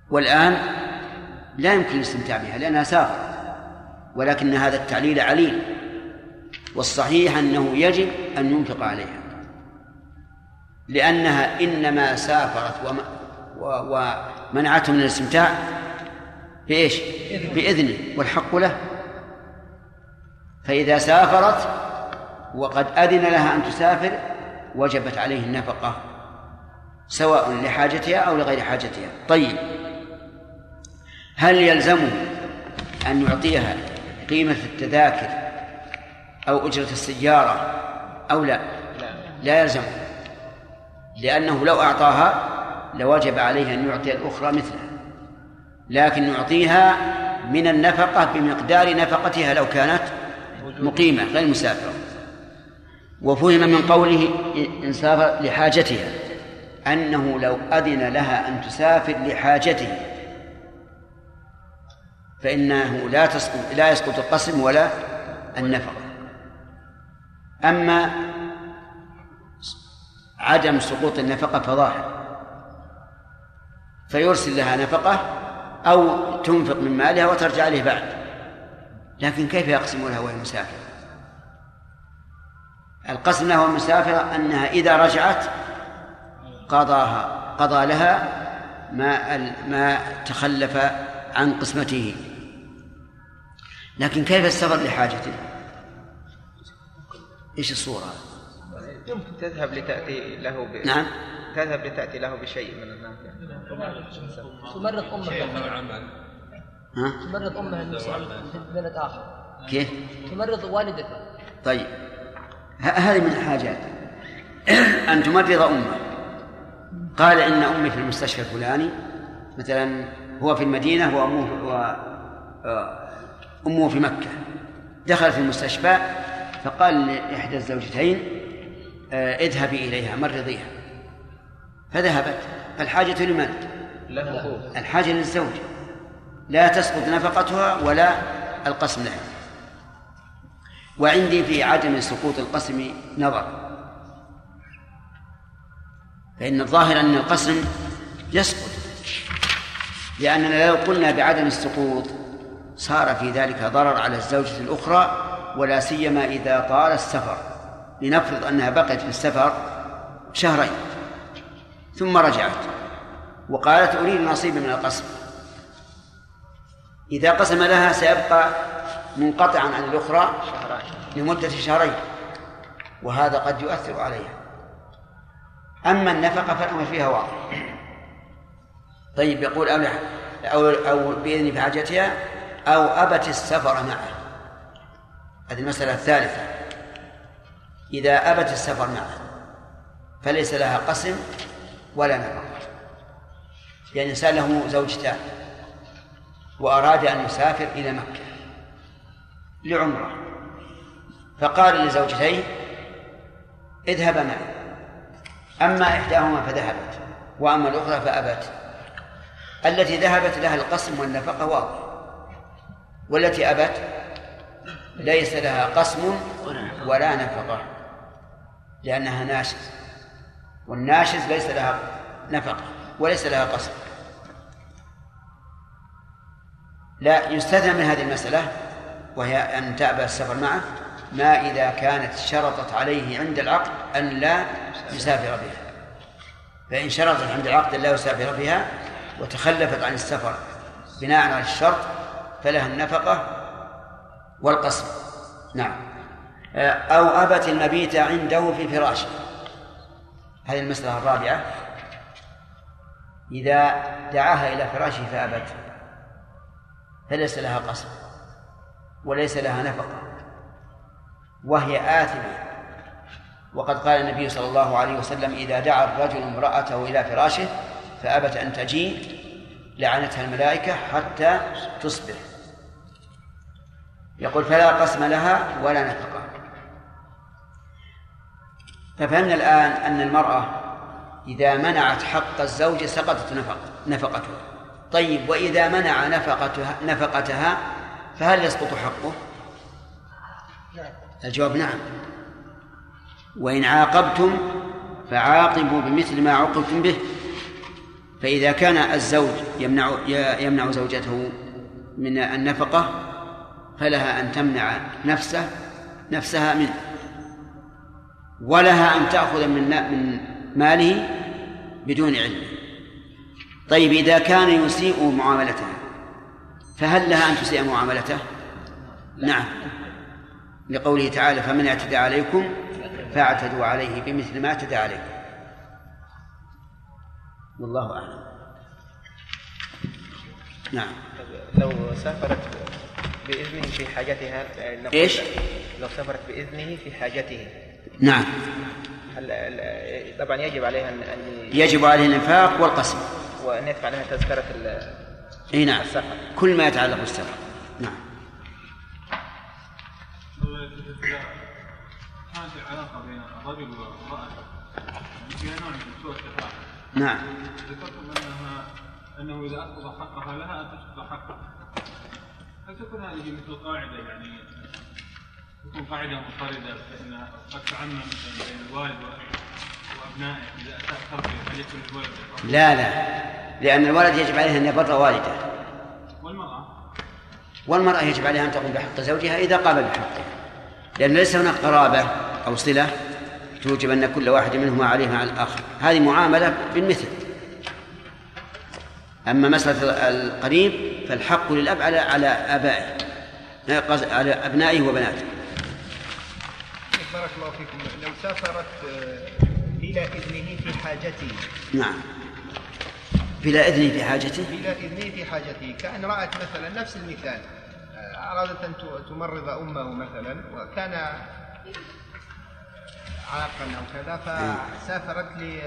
والآن لا يمكن الاستمتاع بها لأنها سافر ولكن هذا التعليل عليل والصحيح أنه يجب أن ينفق عليها لأنها إنما سافرت ومنعته من الاستمتاع بإيش؟ بإذنه والحق له. فإذا سافرت وقد أذن لها أن تسافر وجبت عليه النفقة سواء لحاجتها أو لغير حاجتها. طيب. هل يلزمه أن يعطيها قيمة التذاكر أو أجرة السيارة أو لا؟ لا يلزمه لأنه لو أعطاها لوجب عليه أن يعطي الأخرى مثلها لكن نعطيها من النفقة بمقدار نفقتها لو كانت مقيمة غير مسافرة. وفهم من قوله إن سافر لحاجتها أنه لو أذن لها أن تسافر لحاجته فإنه لا تسقط لا يسقط القسم ولا النفقة. أما عدم سقوط النفقة فظاهر. فيرسل لها نفقة أو تنفق من مالها وترجع عليه بعد. لكن كيف يقسم لها وهي مسافرة؟ القسم لها مسافرة أنها إذا رجعت قضاها قضى لها ما ما تخلف عن قسمته. لكن كيف السفر لحاجته إيش الصورة؟ يمكن تذهب لتأتي له ب... نعم. تذهب لتأتي له بشيء من النافع تمرض العمل ها؟ تمرض المسلمة في بلد آخر. كيف؟ تمرض والدته. طيب. هذه من الحاجات. أن تمرض أمه. قال إن أمي في المستشفى الفلاني مثلا هو في المدينة وأمه و... أمه في مكة. دخل في المستشفى فقال لإحدى الزوجتين آه، اذهبي إليها مرضيها. فذهبت. الحاجة لمن؟ الحاجة للزوج. لا تسقط نفقتها ولا القسم لها. وعندي في عدم سقوط القسم نظر. فإن الظاهر أن القسم يسقط لأننا لو قلنا بعدم السقوط صار في ذلك ضرر على الزوجة الأخرى ولا سيما إذا طال السفر. لنفرض أنها بقيت في السفر شهرين. ثم رجعت. وقالت أريد نصيبا من القسم. إذا قسم لها سيبقى منقطعا عن الأخرى لمدة شهرين وهذا قد يؤثر عليها. أما النفقة فالأمر فيها واضح. طيب يقول أو أو أو بإذن في حاجتها أو أبت السفر معه. هذه المسألة الثالثة. إذا أبت السفر معه فليس لها قسم ولا نفقة يعني إنسان له زوجتان وأراد أن يسافر إلى مكة لعمرة. فقال لزوجتيه اذهبا معي. أما إحداهما فذهبت وأما الأخرى فأبت. التي ذهبت لها القسم والنفقة واضح. والتي أبت ليس لها قسم ولا نفقة لأنها ناشز والناشز ليس لها نفقة وليس لها قسم. لا يستثنى من هذه المسألة وهي أن تأبى السفر معه ما إذا كانت شرطت عليه عند العقد أن لا يسافر بها. فإن شرطت عند العقد أن لا يسافر بها وتخلفت عن السفر بناء على الشرط فلها النفقة والقسم. نعم. أو أبت المبيت عنده في فراشه هذه المسألة الرابعة. إذا دعاها إلى فراشه فأبت فليس لها قسم وليس لها نفقة وهي آثمة. وقد قال النبي صلى الله عليه وسلم إذا دعا الرجل امرأته إلى فراشه فأبت أن تجيء لعنتها الملائكة حتى تصبح. يقول فلا قسم لها ولا نفقة. ففهمنا الآن أن المرأة إذا منعت حق الزوج سقطت نفق نفقتها طيب وإذا منع نفقتها نفقتها فهل يسقط حقه؟ الجواب نعم. وإن عاقبتم فعاقبوا بمثل ما عوقبتم به. فإذا كان الزوج يمنع يمنع زوجته من النفقة فلها أن تمنع نفسه نفسها منه. ولها أن تأخذ من من ماله بدون علمه طيب إذا كان يسيء معاملتها فهل لها أن تسيء معاملته؟ نعم. لقوله تعالى فمن اعتدى عليكم فاعتدوا عليه بمثل ما اعتدى عليكم. والله أعلم. نعم. لو سافرت بإذنه في حاجتها نقول- إيش؟ لو سافرت بإذنه في حاجته. نعم. هل ال- طبعا يجب عليها أن أن- يجب عليه الإنفاق والقسم. وأن يدفع لها تذكرة ال- إي نعم. السفر. كل ما يتعلق بالسفر. نعم. كانت العلاقة بين الرجل والمرأة نوع من سوء التفاهم نعم. ذكرتم انها أنه إذا اسقط حقها لها ان تسقط حقها. هل تكون هذه مثل قاعدة يعني تكون قاعدة مضطرده فانها قد تعمم مثلا بين الوالد وأبنائه إذا اساء تربيه هل يكون الولد يقر؟ لا لا. لأن الولد يجب عليه أن يبر والده. والمرأة؟ والمرأة يجب عليها أن تقوم بحق زوجها إذا قام بحقه. لأن ليس هناك قرابة أو صلة توجب أن كل واحد منهما عليه مع الآخر. هذه معاملة بالمثل. أما مسألة القريب فالحق للأب على على آبائه على أبنائه وبناته. بارك الله فيكم. لو سافرت آه، بلا إذنه في حاجته. نعم. بلا إذن في حاجته؟ بلا إذنه في حاجته. كأن رأت مثلا نفس المثال آه، أرادت أن تمرض أمه مثلا وكان عاقا أو كذا فسافرت ل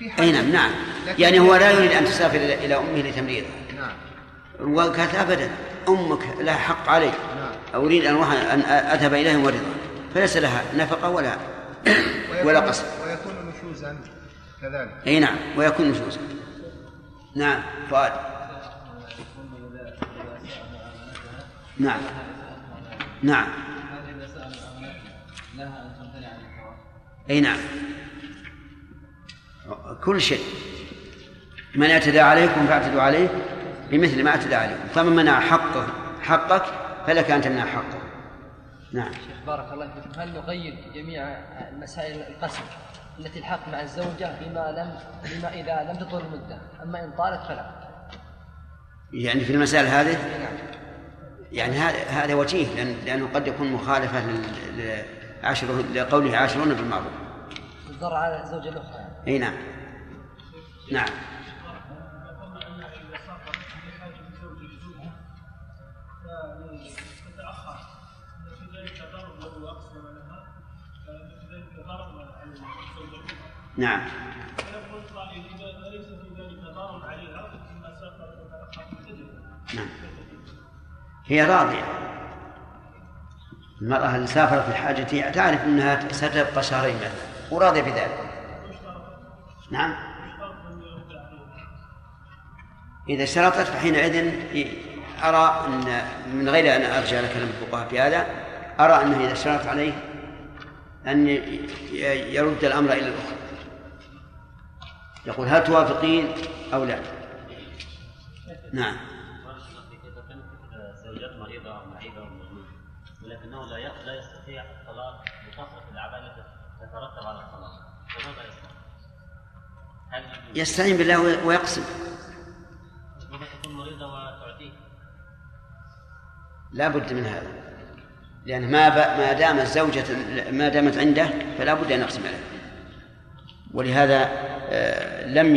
يعني في حاجة. أي نعم نعم. يعني هو لا يريد أن تسافر إلى إلى أمه لتمريضها نعم. وقالت أبدا. أمك لها حق علي نعم. أريد أن أروح أن أذهب إليه مريضا فليس لها نفقة ولا ولا ويكون- قصد ويكون نشوزا كذلك. أي نعم ويكون نشوزا. نعم فؤاد. نعم. نعم. أي نعم. كل شيء. من اعتدى عليكم فاعتدوا عليه بمثل ما اعتدى عليكم. فمن منع حقه حقك فلك أن تمنع حقه. نعم. شيخ بارك الله فيكم هل نقيد جميع مسائل القسم التي الحق مع الزوجة بما لم بما إذا لم تطول المدة؟ أما إن طالت فلا. يعني في المسائل هذه؟ نعم. يعني هذا وجيه لأن لأنه قد يكون مخالفة لعاشرون لقوله عاشرون بالمعروف. الضر على الزوجة الأخرى. أي نعم. نعم. نعم. نعم. هي راضية. المرأة اللي سافرت في حاجتها تعرف أنها ستبقى شهرين مثلا وراضية بذلك. نعم. إذا اشترطت فحينئذ أرى أن من غير أن أرجع إلى كلام الفقهاء في هذا أرى أنه إذا اشترط عليه أن يرد الأمر إلى الأخرى. يقول هل توافقين أو لا؟ نعم. زوجات مريضة أو معيبة أو ولكنه لا يستطيع الصلاة بكثرة الأعمال التي تترتب على الصلاة فماذا يصنع؟ يستعين بالله وي- ويقسم لا بد من هذا لأن ما. ما دامت زوجة ما دامت عنده فلا بد أن يقسم عليه ولهذا آه، لم.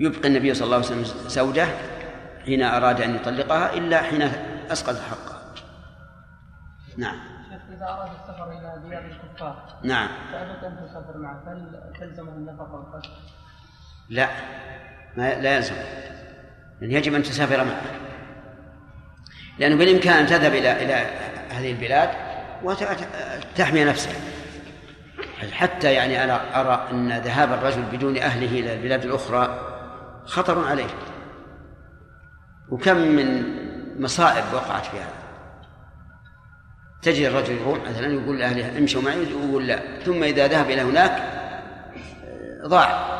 يبقي النبي صلى الله عليه وسلم زوجة حين أراد أن يطلقها إلا حين أسقط حقها نعم إذا أراد السفر إلى ديار الكفار نعم فأبت أن تسافر معه هل تلزمه النفقة؟ لا. ما لا يلزم. لأن يجب أن تسافر معه. لأنه بالإمكان أن تذهب إلى إلى هذه البلاد وتحمي نفسك حتى يعني أنا أرى أن ذهاب الرجل بدون أهله إلى البلاد الأخرى خطر عليه. وكم من مصائب وقعت في هذا. تجد الرجل يروح مثلا يقول لأهله امشوا معي ويقول لا. ثم إذا ذهب إلى هناك ضاع.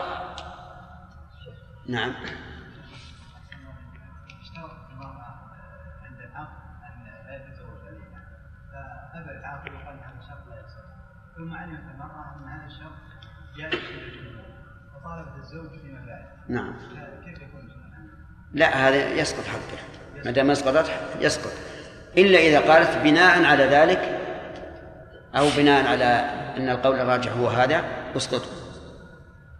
نعم. المرأة عند أن لا فأبى وقال هذا الشرط لا ثم علمت المرأة أن هذا الشرط جائز في الجمهور فطالبت الزوج فيما بعد نعم. كيف يكون؟ لا هذا يسقط حقه. ما دام اسقطت يسقط. إلا إذا قالت بناء على ذلك أو بناء على أن القول الراجح هو هذا اسقط.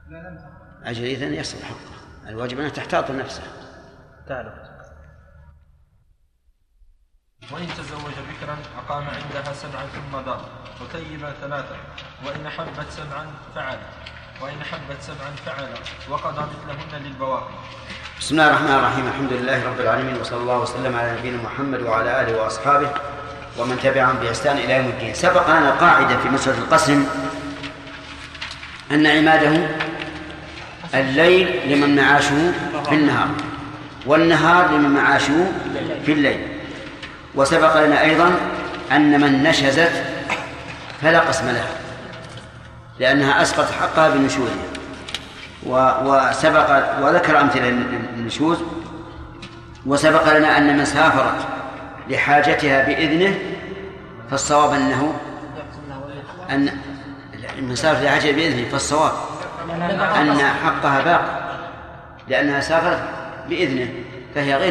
لا لم تقل أجل اذا يسقط حقه. الواجب انها تحتاط نفسها تعلم. وإن تزوج بكرا أقام عندها سبعا ثم دار وثيب ثلاثة وإن أحبت سبعا فعل وإن أحبت سبعا فعل وقضى مثلهن للبواقي. بسم الله الرحمن الرحيم. الحمد لله رب العالمين وصلى الله وسلم على نبينا محمد وعلى آله وأصحابه ومن تبعهم بإحسان إلى يوم الدين. سبق لنا قاعدة في مسألة القسم أن عماده الليل لمن معاشه في النهار والنهار لمن معاشه في الليل. وسبق لنا أيضا أن من نشزت فلا قسم لها لأنها اسقط حقها بنشوزها وسبق وذكر أمثلة للنشوز وسبق لنا أن من سافرت لحاجتها بإذنه فالصواب أنه أن من سافرت لحاجتها بإذنه فالصواب أن حقها باق لأنها سافرت بإذنه فهي غير